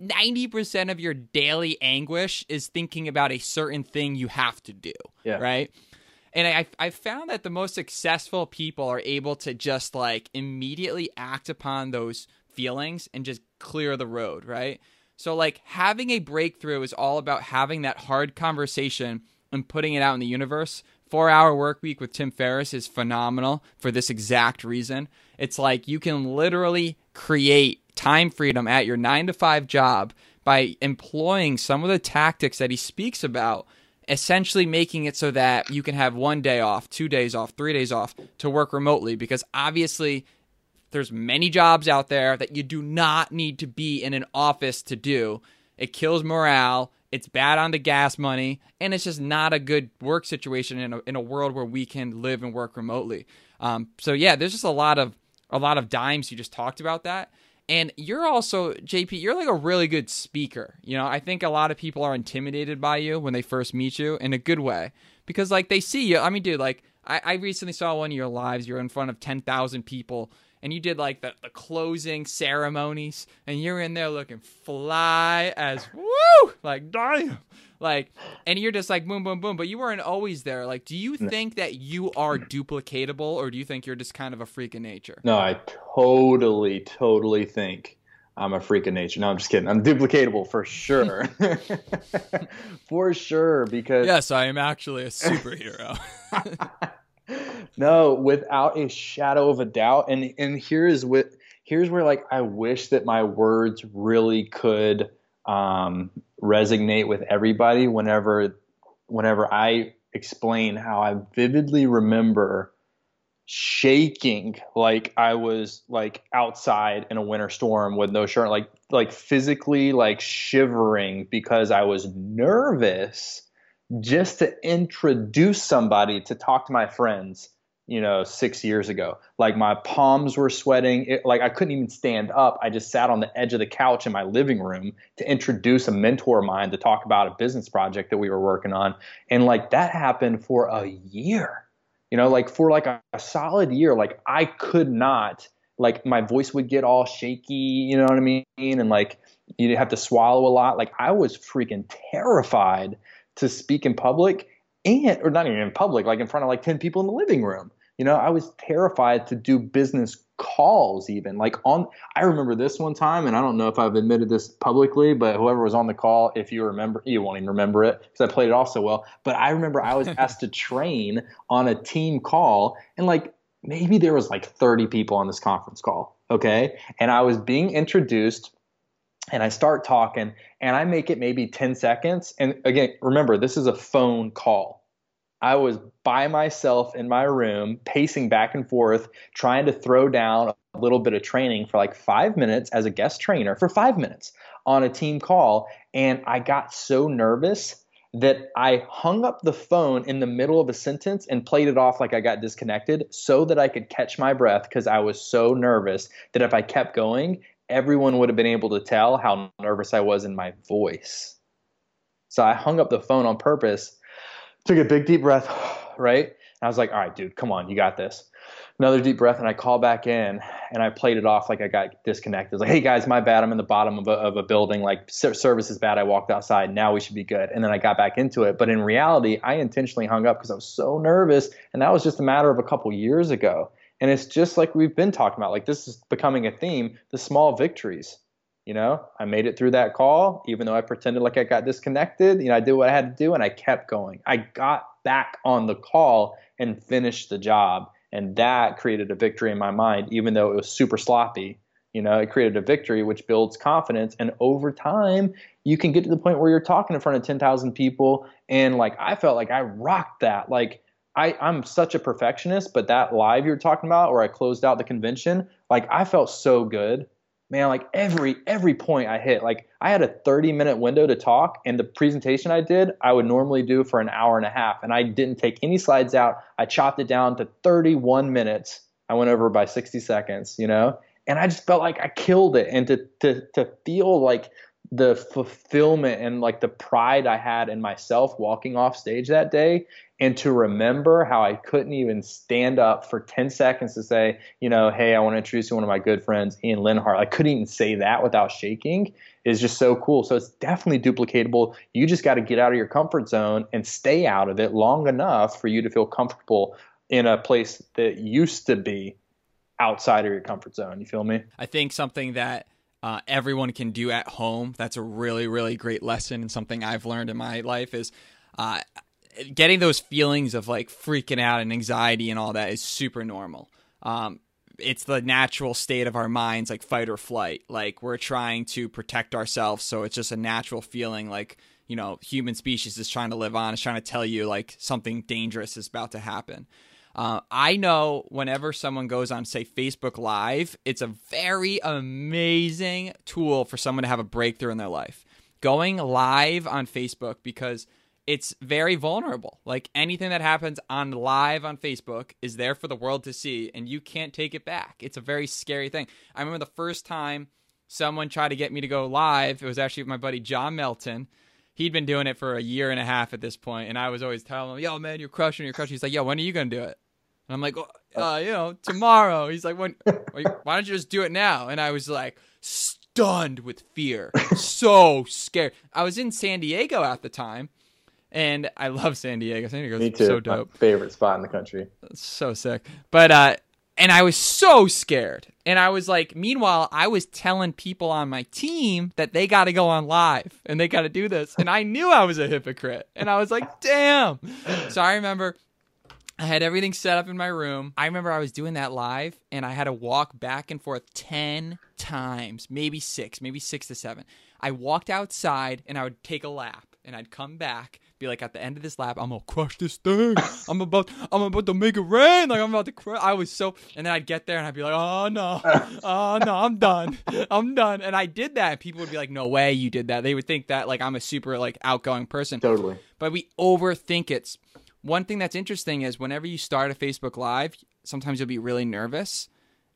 90% of your daily anguish is thinking about a certain thing you have to do, yeah. right? And I I found that the most successful people are able to just like immediately act upon those feelings and just clear the road, right? So like having a breakthrough is all about having that hard conversation and putting it out in the universe. 4-hour work week with Tim Ferriss is phenomenal for this exact reason. It's like you can literally create time freedom at your 9 to 5 job by employing some of the tactics that he speaks about essentially making it so that you can have one day off, two days off, three days off to work remotely because obviously there's many jobs out there that you do not need to be in an office to do. It kills morale, it's bad on the gas money, and it's just not a good work situation in a, in a world where we can live and work remotely. Um, so yeah, there's just a lot of a lot of dimes you just talked about that. And you're also, JP, you're like a really good speaker. You know, I think a lot of people are intimidated by you when they first meet you in a good way because, like, they see you. I mean, dude, like, I, I recently saw one of your lives. You're in front of 10,000 people and you did like the, the closing ceremonies and you're in there looking fly as woo, like, damn like and you're just like boom boom boom but you weren't always there. Like do you think that you are duplicatable or do you think you're just kind of a freak of nature? No i totally totally think i'm a freak of nature. No i'm just kidding. I'm duplicatable for sure. <laughs> <laughs> For sure because yes i am actually a superhero. <laughs> No without a shadow of a doubt and and here is what here's where like i wish that my words really could um resonate with everybody whenever whenever I explain how I vividly remember shaking like I was like outside in a winter storm with no shirt like like physically like shivering because I was nervous just to introduce somebody to talk to my friends you know, six years ago. Like my palms were sweating. It, like I couldn't even stand up. I just sat on the edge of the couch in my living room to introduce a mentor of mine to talk about a business project that we were working on. And like that happened for a year, you know, like for like a, a solid year. Like I could not, like my voice would get all shaky, you know what I mean? And like you'd have to swallow a lot. Like I was freaking terrified to speak in public and or not even in public, like in front of like 10 people in the living room. You know, I was terrified to do business calls even like on i remember this one time and i don't know if i've admitted this publicly but whoever was on the call if you remember you won't even remember it because i played it off so well but i remember i was <laughs> asked to train on a team call and like maybe there was like 30 people on this conference call okay? And i was being introduced and i start talking and i make it maybe 10 seconds and again remember this is a phone call I was by myself in my room, pacing back and forth, trying to throw down a little bit of training for like five minutes as a guest trainer for five minutes on a team call. And I got so nervous that I hung up the phone in the middle of a sentence and played it off like I got disconnected so that I could catch my breath because I was so nervous that if I kept going, everyone would have been able to tell how nervous I was in my voice. So I hung up the phone on purpose took a big deep breath, <sighs> right? And I was like, all right, dude, come on, you got this. Another deep breath, and I call back in, and I played it off like I got disconnected. Like, hey guys, my bad. I'm in the bottom of a, of a building. Like service is bad. I walked outside. Now we should be good. And then I got back into it. But in reality, I intentionally hung up because I was so nervous, and that was just a matter of a couple years ago. And it's just like we've been talking about. Like this is becoming a theme: the small victories you know, I made it through that call, even though I pretended like I got disconnected. You know, I did what I had to do and I kept going. I got back on the call and finished the job. And that created a victory in my mind, even though it was super sloppy. You know, it created a victory which builds confidence. And over time, you can get to the point where you're talking in front of 10,000 people. And like, I felt like I rocked that. Like, I, I'm such a perfectionist, but that live you're talking about, where I closed out the convention, like, I felt so good man, like every every point I hit, like I had a 30 minute window to talk, and the presentation I did, I would normally do for an hour and a half, and I didn't take any slides out. I chopped it down to 31 minutes. I went over by 60 seconds, you know, and I just felt like I killed it, and to to to feel like the fulfillment and like the pride I had in myself walking off stage that day and to remember how I couldn't even stand up for 10 seconds to say, you know, hey, I want to introduce you to one of my good friends, Ian Lenhart. I couldn't even say that without shaking is just so cool. So it's definitely duplicatable. You just got to get out of your comfort zone and stay out of it long enough for you to feel comfortable in a place that used to be outside of your comfort zone. You feel me? I think something that uh, everyone can do at home. That's a really, really great lesson and something I've learned in my life is uh, getting those feelings of like freaking out and anxiety and all that is super normal. Um, it's the natural state of our minds, like fight or flight. Like we're trying to protect ourselves, so it's just a natural feeling. Like you know, human species is trying to live on, is trying to tell you like something dangerous is about to happen. Uh, I know whenever someone goes on, say, Facebook Live, it's a very amazing tool for someone to have a breakthrough in their life. Going live on Facebook because it's very vulnerable. Like anything that happens on live on Facebook is there for the world to see, and you can't take it back. It's a very scary thing. I remember the first time someone tried to get me to go live, it was actually my buddy John Melton. He'd been doing it for a year and a half at this point, and I was always telling him, "Yo, man, you're crushing, you're crushing." He's like, "Yo, when are you gonna do it?" And I'm like, uh, you know, tomorrow. He's like, when? Why don't you just do it now? And I was like, stunned with fear, so scared. I was in San Diego at the time, and I love San Diego. San Diego's Me too. so dope. My favorite spot in the country. so sick. But uh and I was so scared. And I was like, meanwhile, I was telling people on my team that they got to go on live and they got to do this. And I knew I was a hypocrite. And I was like, damn. So I remember I had everything set up in my room. I remember I was doing that live and I had to walk back and forth 10 times, maybe six, maybe six to seven. I walked outside and I would take a lap and I'd come back be like at the end of this lap, I'm gonna crush this thing. I'm about I'm about to make it rain. Like I'm about to crush. I was so and then I'd get there and I'd be like, oh no, oh no, I'm done. I'm done. And I did that. And people would be like, no way you did that. They would think that like I'm a super like outgoing person. Totally. But we overthink it. One thing that's interesting is whenever you start a Facebook Live, sometimes you'll be really nervous.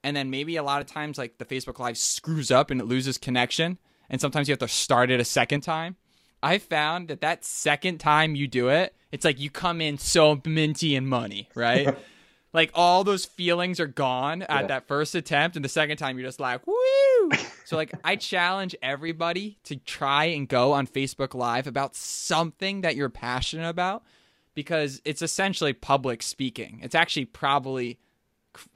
And then maybe a lot of times like the Facebook Live screws up and it loses connection. And sometimes you have to start it a second time I found that that second time you do it, it's like you come in so minty and money, right? <laughs> like all those feelings are gone at yeah. that first attempt, and the second time you're just like, woo! <laughs> so like, I challenge everybody to try and go on Facebook Live about something that you're passionate about. Because it's essentially public speaking. It's actually probably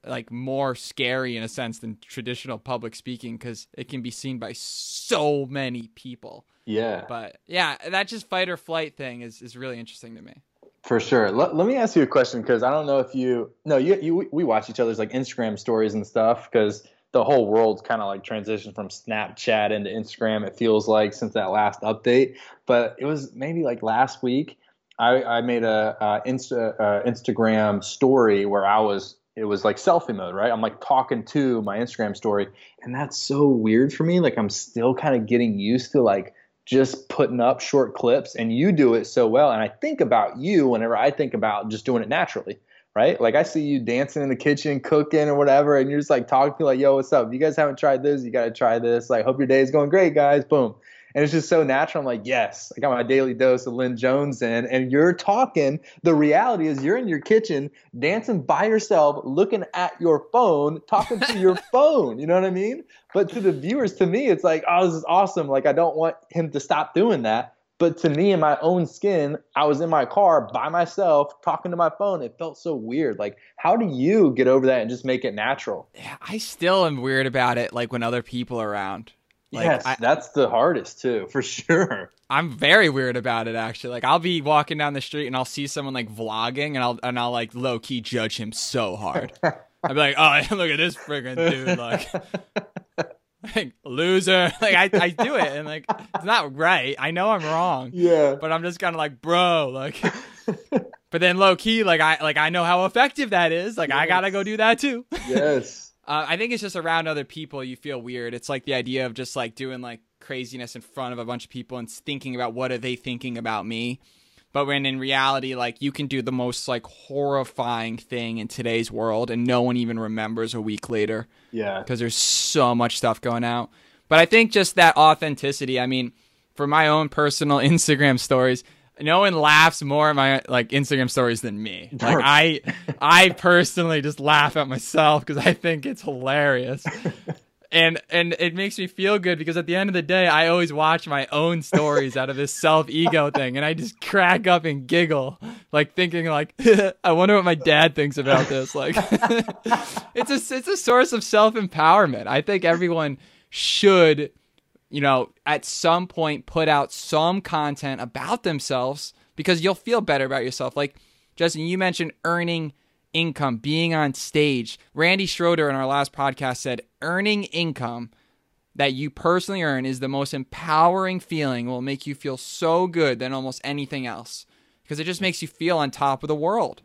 like more scary in a sense than traditional public speaking because it can be seen by so many people. Yeah. But yeah, that just fight or flight thing is, is really interesting to me. For sure. Let, let me ask you a question because I don't know if you no you, you we watch each other's like Instagram stories and stuff because the whole world's kind of like transitioned from Snapchat into Instagram. It feels like since that last update, but it was maybe like last week. I, I made a Insta uh, Instagram story where I was it was like selfie mode, right? I'm like talking to my Instagram story, and that's so weird for me. Like I'm still kind of getting used to like just putting up short clips, and you do it so well. And I think about you whenever I think about just doing it naturally, right? Like I see you dancing in the kitchen, cooking or whatever, and you're just like talking to like, "Yo, what's up? You guys haven't tried this, you got to try this. Like, hope your day is going great, guys." Boom and it's just so natural. I'm like, yes, I got my daily dose of Len Jones in, and you're talking. The reality is, you're in your kitchen dancing by yourself, looking at your phone, talking to your <laughs> phone. You know what I mean? But to the viewers, to me, it's like, oh, this is awesome. Like, I don't want him to stop doing that. But to me, in my own skin, I was in my car by myself talking to my phone. It felt so weird. Like, how do you get over that and just make it natural? Yeah, I still am weird about it. Like when other people are around. Like, yes, I, that's the hardest too, for <laughs> sure. I'm very weird about it actually. Like I'll be walking down the street and I'll see someone like vlogging and I'll and I'll like low key judge him so hard. <laughs> I'll be like, oh <laughs> look at this friggin' dude, like, like loser. Like I, I do it and like it's not right. I know I'm wrong. Yeah. But I'm just kind of like, bro, like. but then low key, like I like I know how effective that is. Like yes. I gotta go do that too. yes. Uh, I think it's just around other people you feel weird. It's like the idea of just like doing like craziness in front of a bunch of people and thinking about what are they thinking about me. But when in reality, like you can do the most like horrifying thing in today's world and no one even remembers a week later. Yeah. Because there's so much stuff going out. But I think just that authenticity, I mean, for my own personal <laughs> Instagram stories, no one laughs more at my like Instagram stories than me. <laughs> Like I, I personally just laugh at myself because I think it's hilarious, and and it makes me feel good because at the end of the day, I always watch my own stories out of this <laughs> self ego thing, and I just crack up and giggle, like thinking like, <laughs> I wonder what my dad thinks about this. Like, it's a it's a source of self empowerment. I think everyone should you know, at some point put out some content about themselves because you'll feel better about yourself. Like, Justin, you mentioned earning income, being on stage. Randy Schroeder in our last podcast said earning income that you personally earn is the most empowering feeling, will make you feel so good than almost anything else because it just makes you feel on top of the world.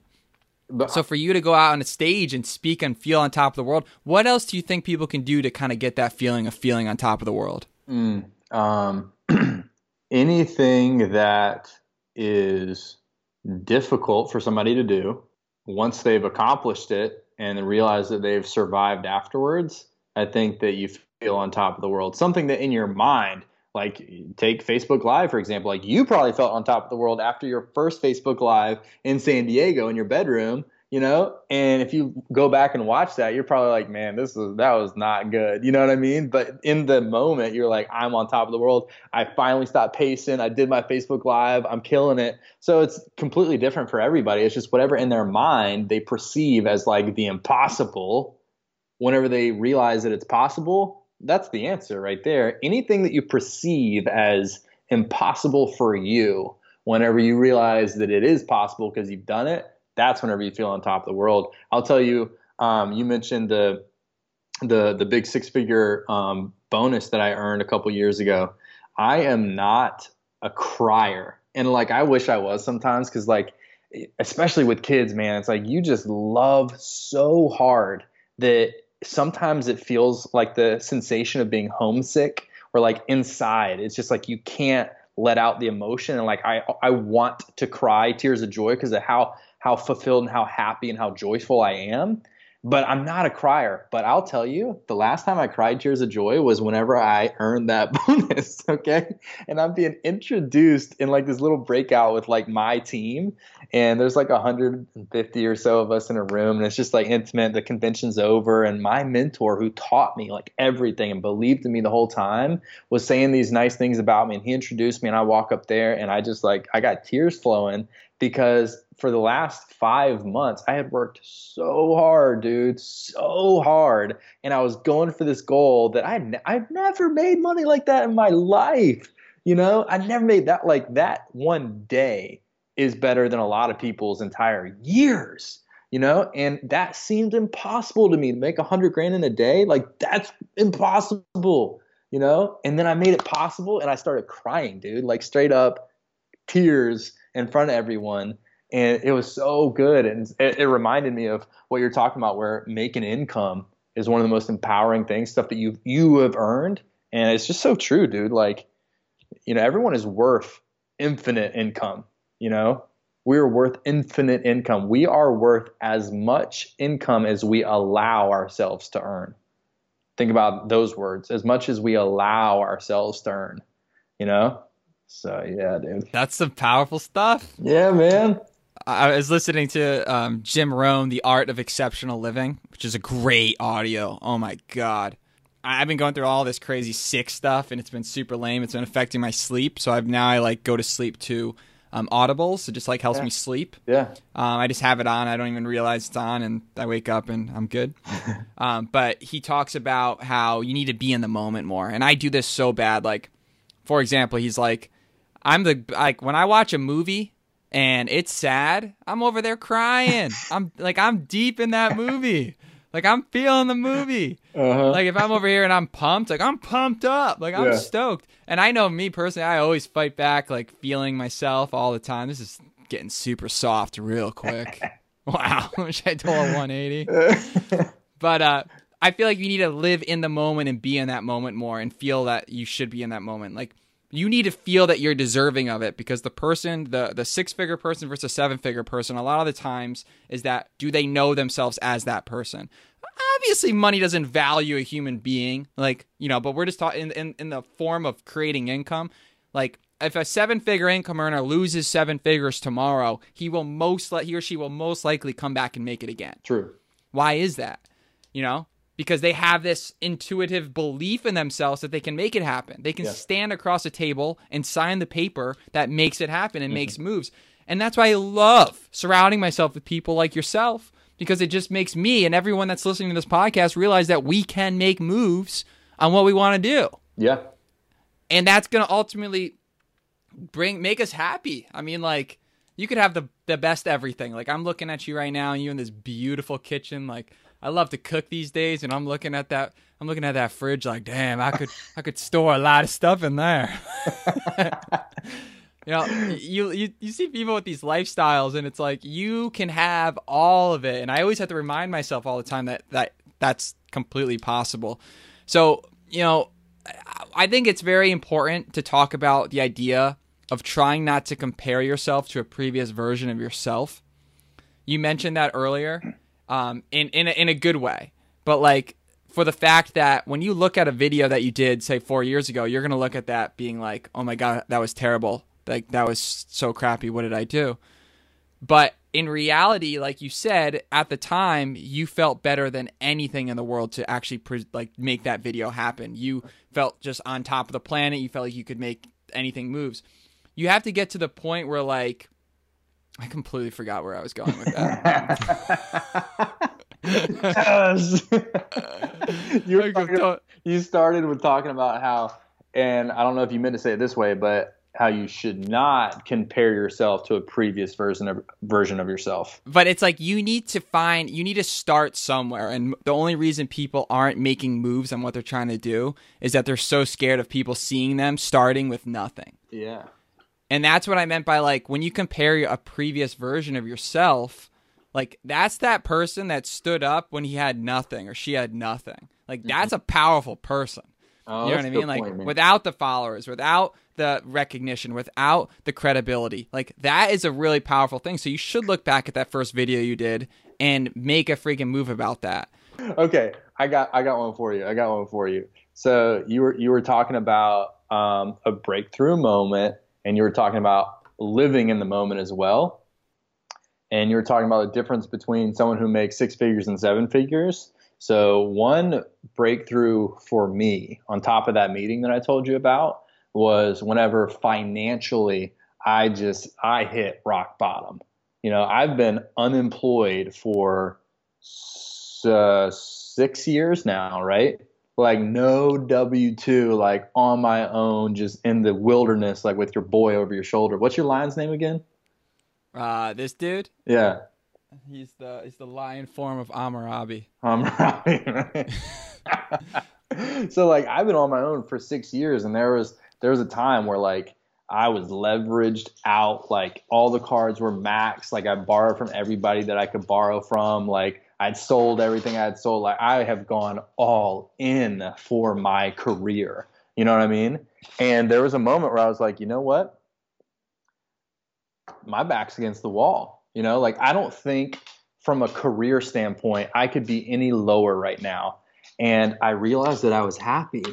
But, so for you to go out on a stage and speak and feel on top of the world, what else do you think people can do to kind of get that feeling of feeling on top of the world? Mm, um, <clears throat> anything that is difficult for somebody to do, once they've accomplished it and realize that they've survived afterwards, I think that you feel on top of the world. Something that in your mind, like take Facebook Live for example, like you probably felt on top of the world after your first Facebook Live in San Diego in your bedroom you know? And if you go back and watch that you're probably like man this was that was not good. You know what i mean? But in the moment you're like i'm on top of the world. I finally stopped pacing. I did my facebook live. I'm killing it. So it's completely different for everybody. It's just whatever in their mind they perceive as like the impossible whenever they realize that it's possible that's the answer right there. Anything that you perceive as impossible for you whenever you realize that it is possible because you've done it that's whenever you feel on top of the world. I'll tell you, um, you mentioned the the the big six figure um, bonus that I earned a couple years ago. I am not a crier, and like I wish I was sometimes because like especially with kids, man, it's like you just love so hard that sometimes it feels like the sensation of being homesick or like inside. It's just like you can't let out the emotion and like I I want to cry tears of joy because of how how fulfilled and how happy and how joyful I am. But I'm not a crier. But I'll tell you, the last time I cried tears of joy was whenever I earned that <laughs> bonus. Okay. And I'm being introduced in like this little breakout with like my team. And there's like 150 or so of us in a room. And it's just like intimate. The convention's over. And my mentor, who taught me like everything and believed in me the whole time, was saying these nice things about me. And he introduced me. And I walk up there and I just like, I got tears flowing because for the last five months, I had worked so hard, dude, so hard. And I was going for this goal that I had, I've never made money like that in my life. You know, I never made that like that one day is better than a lot of people's entire years you know and that seemed impossible to me to make a hundred grand in a day like that's impossible you know and then i made it possible and i started crying dude like straight up tears in front of everyone and it was so good and it, it reminded me of what you're talking about where making income is one of the most empowering things stuff that you you have earned and it's just so true dude like you know everyone is worth infinite income you know we're worth infinite income. We are worth as much income as we allow ourselves to earn. Think about those words as much as we allow ourselves to earn, you know? So, yeah, dude. That's some powerful stuff. Yeah, man. I was listening to um, Jim Rohn, The Art of Exceptional Living, which is a great audio. Oh my God. I've been going through all this crazy sick stuff and it's been super lame. It's been affecting my sleep. So I've now I like go to sleep to um, audibles. So just like helps yeah. me sleep. Yeah. Um, I just have it on. I don't even realize it's on, and I wake up and I'm good. <laughs> um, but he talks about how you need to be in the moment more, and I do this so bad. Like, for example, he's like, I'm the like when I watch a movie and it's sad, I'm over there crying. <laughs> I'm like I'm deep in that movie. Like I'm feeling the movie. Uh-huh. Like if I'm over here and I'm pumped, like I'm pumped up, like I'm yeah. stoked. And I know me personally, I always fight back, like feeling myself all the time. This is getting super soft real quick. <laughs> wow, I <laughs> wish I told a 180. but uh, I feel like you need to live in the moment and be in that moment more, and feel that you should be in that moment. Like you need to feel that you're deserving of it because the person the the six figure person versus seven figure person a lot of the times is that do they know themselves as that person? Obviously money doesn't value a human being like you know but we're just talking in, in, in the form of creating income. Like if a seven figure income earner loses seven figures tomorrow he will most li- he or she will most likely come back and make it again. True. Why is that? You know because they have this intuitive belief in themselves that they can make it happen. They can yeah. stand across a table and sign the paper that makes it happen and mm-hmm. makes moves. And that's why I love surrounding myself with people like yourself because it just makes me and everyone that's listening to this podcast realize that we can make moves on what we want to do. Yeah. And that's going to ultimately bring make us happy. I mean like you could have the the best everything. Like I'm looking at you right now and you in this beautiful kitchen like I love to cook these days, and I'm looking at that. I'm looking at that fridge like, damn, I could I could store a lot of stuff in there. <laughs> you know, you, you you see people with these lifestyles, and it's like you can have all of it. And I always have to remind myself all the time that that that's completely possible. So you know, I think it's very important to talk about the idea of trying not to compare yourself to a previous version of yourself. You mentioned that earlier um, in in a, in a good way. But like for the fact that when you look at a video that you did say four years ago, you're gonna look at that being like, oh my god, that was terrible. Like that was so crappy. What did I do? But in reality, like you said, at the time, you felt better than anything in the world to actually pre- like make that video happen. You felt just on top of the planet. You felt like you could make anything moves. You have to get to the point where like I completely forgot where I was going with that. yes. <laughs> you, you started with talking about how, and I don't know if you meant to say it this way, but how you should not compare yourself to a previous version of version of yourself. But it's like you need to find you need to start somewhere and the only reason people aren't making moves on what they're trying to do is that they're so scared of people seeing them starting with nothing. Yeah. And that's what I meant by like when you compare a previous version of yourself, like that's that person that stood up when he had nothing or she had nothing. Like mm-hmm. that's a powerful person. Oh, you know what I mean? Like point, without the followers, without the recognition, without the credibility. Like that is a really powerful thing. So you should look back at that first video you did and make a freaking move about that. Okay, I got I got one for you. I got one for you. So you were you were talking about um, a breakthrough moment and you were talking about living in the moment as well. And you were talking about the difference between someone who makes six figures and seven figures. So, one breakthrough for me on top of that meeting that I told you about was whenever financially I just I hit rock bottom. You know, I've been unemployed for uh, six years now, right? Like no W two, like on my own, just in the wilderness, like with your boy over your shoulder. What's your lion's name again? Uh, this dude. Yeah. He's the he's the lion form of Amarabi. Amarabi. <laughs> Right? <laughs> so like I've been on my own for six years, and there was there was a time where like I was leveraged out, like all the cards were maxed, like I borrowed from everybody that I could borrow from, like I'd sold everything I had sold. Like I have gone all in for my career. You know what I mean? And there was a moment where I was like, you know what? My back's against the wall. You know, like I don't think from a career standpoint I could be any lower right now. And I realized that I was happy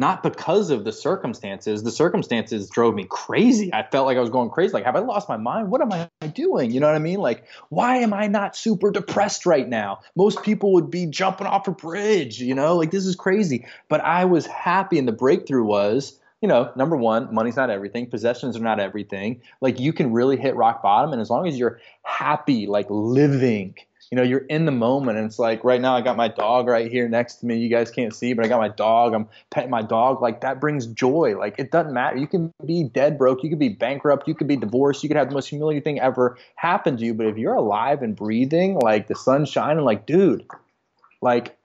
not because of the circumstances. The circumstances drove me crazy. I felt like I was going crazy. Like, have I lost my mind? What am I doing? You know what I mean? Like, why am I not super depressed right now? Most people would be jumping off a bridge, you know, like this is crazy. But I was happy, and the breakthrough was, you know, number one, money's not everything, possessions are not everything. Like, you can really hit rock bottom, and as long as you're happy, like living, you know, you're in the moment. And it's like right now I got my dog right here next to me. You guys can't see, but I got my dog. I'm petting my dog. Like that brings joy. Like it doesn't matter. You can be dead broke. You could be bankrupt. You could be divorced. You could have the most humiliating thing ever happen to you. But if you're alive and breathing, like the sun's shining, like, dude, like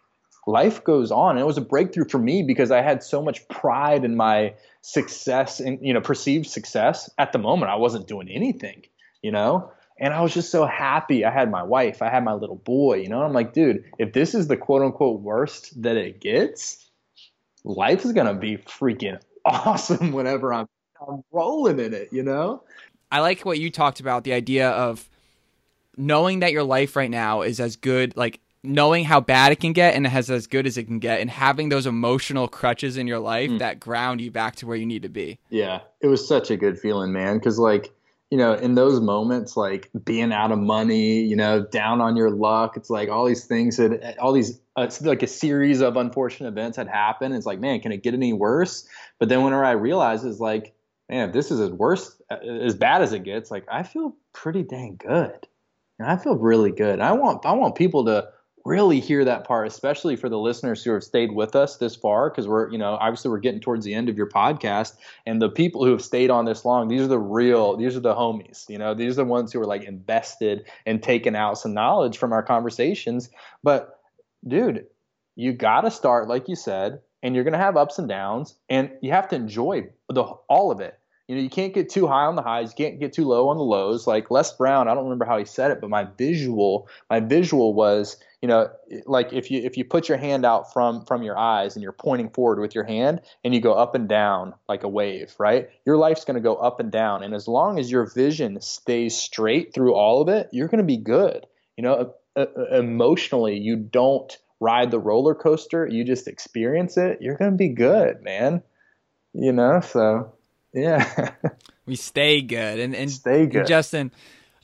life goes on. And it was a breakthrough for me because I had so much pride in my success and, you know, perceived success. At the moment, I wasn't doing anything, you know? And I was just so happy. I had my wife, I had my little boy, you know. I'm like, dude, if this is the quote unquote worst that it gets, life is gonna be freaking <laughs> awesome whenever I'm, I'm rolling in it, you know. I like what you talked about the idea of knowing that your life right now is as good, like knowing how bad it can get and it has as good as it can get, and having those emotional crutches in your life mm. that ground you back to where you need to be. Yeah, it was such a good feeling, man. Because like you know, in those moments, like being out of money, you know, down on your luck, it's like all these things that, all these, uh, like a series of unfortunate events had happened. It's like, man, can it get any worse? But then whenever I realized, is like, man, if this is as worse, uh, as bad as it gets, like I feel pretty dang good. And I feel really good. I want, I want people to really hear that part, especially for the listeners who have stayed with us this far, because we're, you know, obviously we're getting towards the end of your podcast. And the people who have stayed on this long, these are the real, these are the homies, you know, these are the ones who are like invested and taking out some knowledge from our conversations. But dude, you got to start, like you said, and you're going to have ups and downs, and you have to enjoy the all of it. You know, you can't get too high on the highs, you can't get too low on the lows. Like Les Brown, I don't remember how he said it, but my visual, my visual was, you know, like if you if you put your hand out from from your eyes and you're pointing forward with your hand and you go up and down like a wave, right? Your life's going to go up and down, and as long as your vision stays straight through all of it, you're going to be good. You know, emotionally, you don't ride the roller coaster, you just experience it. You're going to be good, man. You know, so yeah. we stay good and and stay good. Justin,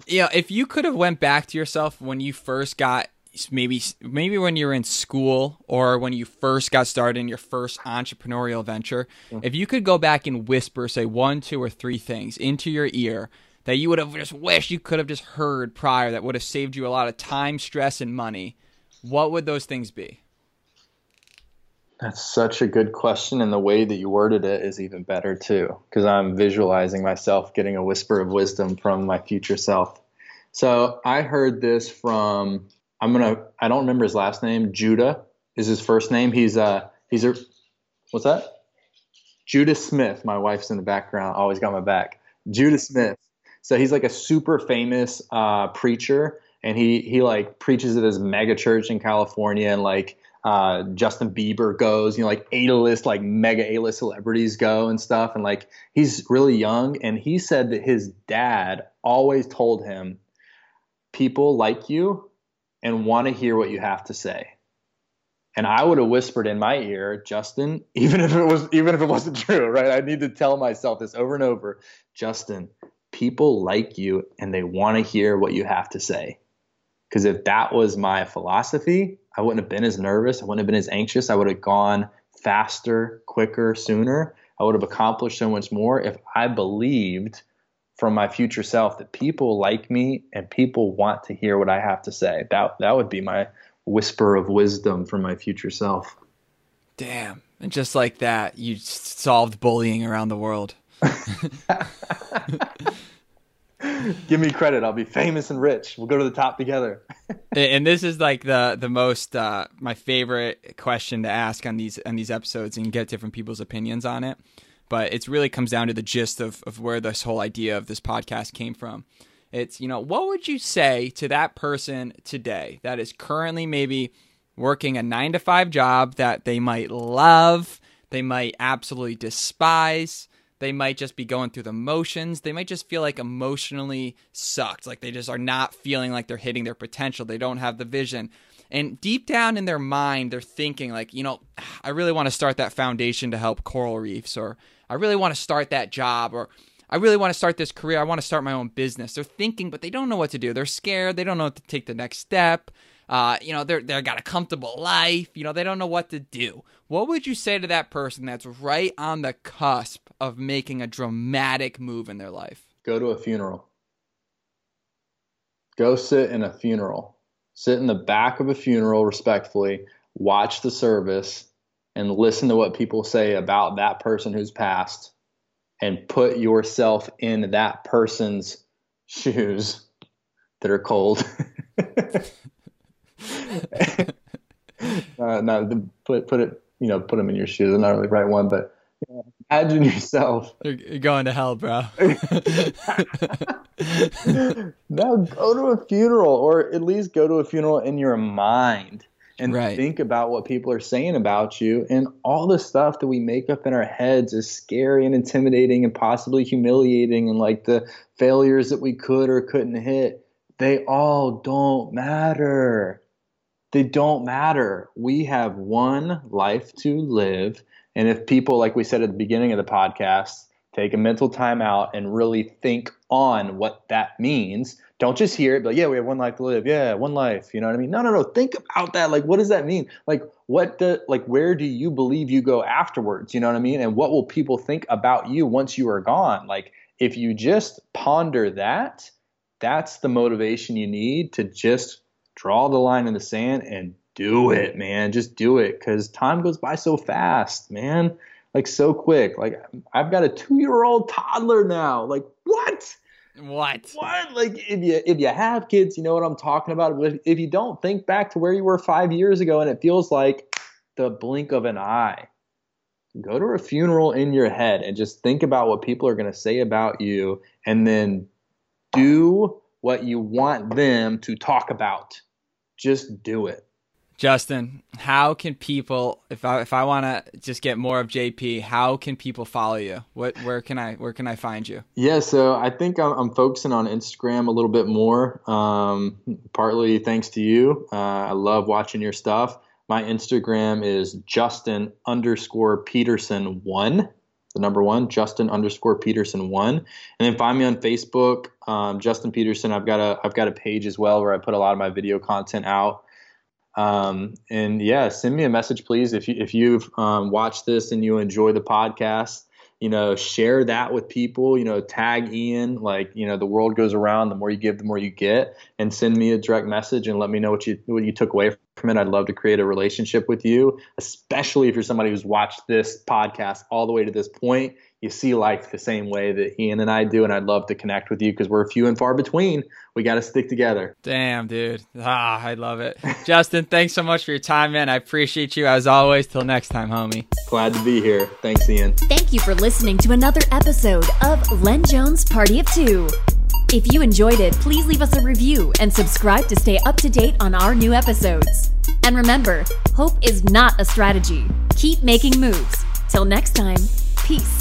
you know, if you could have went back to yourself when you first got maybe maybe when you were in school or when you first got started in your first entrepreneurial venture, mm-hmm. if you could go back and whisper say one, two or three things into your ear that you would have just wished you could have just heard prior that would have saved you a lot of time, stress and money, what would those things be? That's such a good question, and the way that you worded it is even better too, because I'm visualizing myself getting a whisper of wisdom from my future self. So I heard this from I'm gonna I don't remember his last name. Judah is his first name. He's uh he's a what's that? Judah Smith. My wife's in the background. Always got my back. Judah Smith. So he's like a super famous uh, preacher, and he he like preaches at his mega church in California, and like uh, Justin Bieber goes, you know, like A-list, like mega A-list celebrities go and stuff. And like he's really young, and he said that his dad always told him, people like you and want to hear what you have to say. And I would have whispered in my ear, Justin, <laughs> even if it was even if it wasn't true, right? I need to tell myself this over and over. Justin, people like you and they want to hear what you have to say. Because if that was my philosophy, I wouldn't have been as nervous. I wouldn't have been as anxious. I would have gone faster, quicker, sooner. I would have accomplished so much more if I believed from my future self that people like me and people want to hear what I have to say. That that would be my whisper of wisdom from my future self. Damn. And just like that, you solved bullying around the world. <laughs> <laughs> <laughs> Give me credit. I'll be famous and rich. We'll go to the top together. <laughs> and this is like the the most uh, my favorite question to ask on these on these episodes and get different people's opinions on it. But it really comes down to the gist of, of where this whole idea of this podcast came from. It's, you know, what would you say to that person today that is currently maybe working a nine to five job that they might love, they might absolutely despise, they might just be going through the motions. They might just feel like emotionally sucked. Like they just are not feeling like they're hitting their potential. They don't have the vision. And deep down in their mind, they're thinking, like, you know, I really want to start that foundation to help coral reefs, or I really want to start that job, or I really want to start this career. I want to start my own business. They're thinking, but they don't know what to do. They're scared. They don't know to take the next step. Uh, you know, they're they've got a comfortable life. You know, they don't know what to do. What would you say to that person that's right on the cusp of making a dramatic move in their life? Go to a funeral. Go sit in a funeral. Sit in the back of a funeral respectfully, watch the service, and listen to what people say about that person who's passed, and put yourself in that person's <laughs> shoes that are cold. <laughs> <laughs> uh, no, put put it you know put them in your shoes. I'm not really the right one, but you know, imagine yourself. You're going to hell, bro. <laughs> now go to a funeral, or at least go to a funeral in your mind and right. think about what people are saying about you. And all the stuff that we make up in our heads is scary and intimidating and possibly humiliating, and like the failures that we could or couldn't hit. They all don't matter they don't matter. We have one life to live. And if people, like we said at the beginning of the podcast, take a mental time out and really think on what that means, don't just hear it, but yeah, we have one life to live. Yeah, one life. You know what I mean? No, no, no. Think about that. Like, what does that mean? Like, what the, like, where do you believe you go afterwards? You know what I mean? And what will people think about you once you are gone? Like, if you just ponder that, that's the motivation you need to just draw the line in the sand and do it, man. Just do it because time goes by so fast, man. Like so quick. Like I've got a two-year-old toddler now. Like what? What? What? Like if you if you have kids, you know what I'm talking about. But If you don't think back to where you were five years ago, and it feels like the blink of an eye. Go to a funeral in your head and just think about what people are going to say about you, and then do what you want them to talk about. Just do it. Justin, how can people if I if I want to just get more of JP, how can people follow you? What where can I where can I find you? Yeah, so I think I'm, I'm focusing on Instagram a little bit more. Um, partly thanks to you. Uh, I love watching your stuff. My Instagram is Justin underscore Peterson one the number one, Justin underscore Peterson one, and then find me on Facebook, um, Justin Peterson. I've got a I've got a page as well where I put a lot of my video content out. Um, and yeah, send me a message, please, if you if you've um, watched this and you enjoy the podcast you know, share that with people, you know, tag Ian, like, you know, the world goes around, the more you give, the more you get, and send me a direct message and let me know what you what you took away from it. I'd love to create a relationship with you, especially if you're somebody who's watched this podcast all the way to this point you see life the same way that Ian and I do, and I'd love to connect with you because we're few and far between. We got to stick together. Damn, dude. Ah, I love it. <laughs> Justin, thanks so much for your time, man. I appreciate you as always. Till next time, homie. Glad to be here. Thanks, Ian. Thank you for listening to another episode of Len Jones Party of Two. If you enjoyed it, please leave us a review and subscribe to stay up to date on our new episodes. And remember, hope is not a strategy. Keep making moves. Till next time, peace.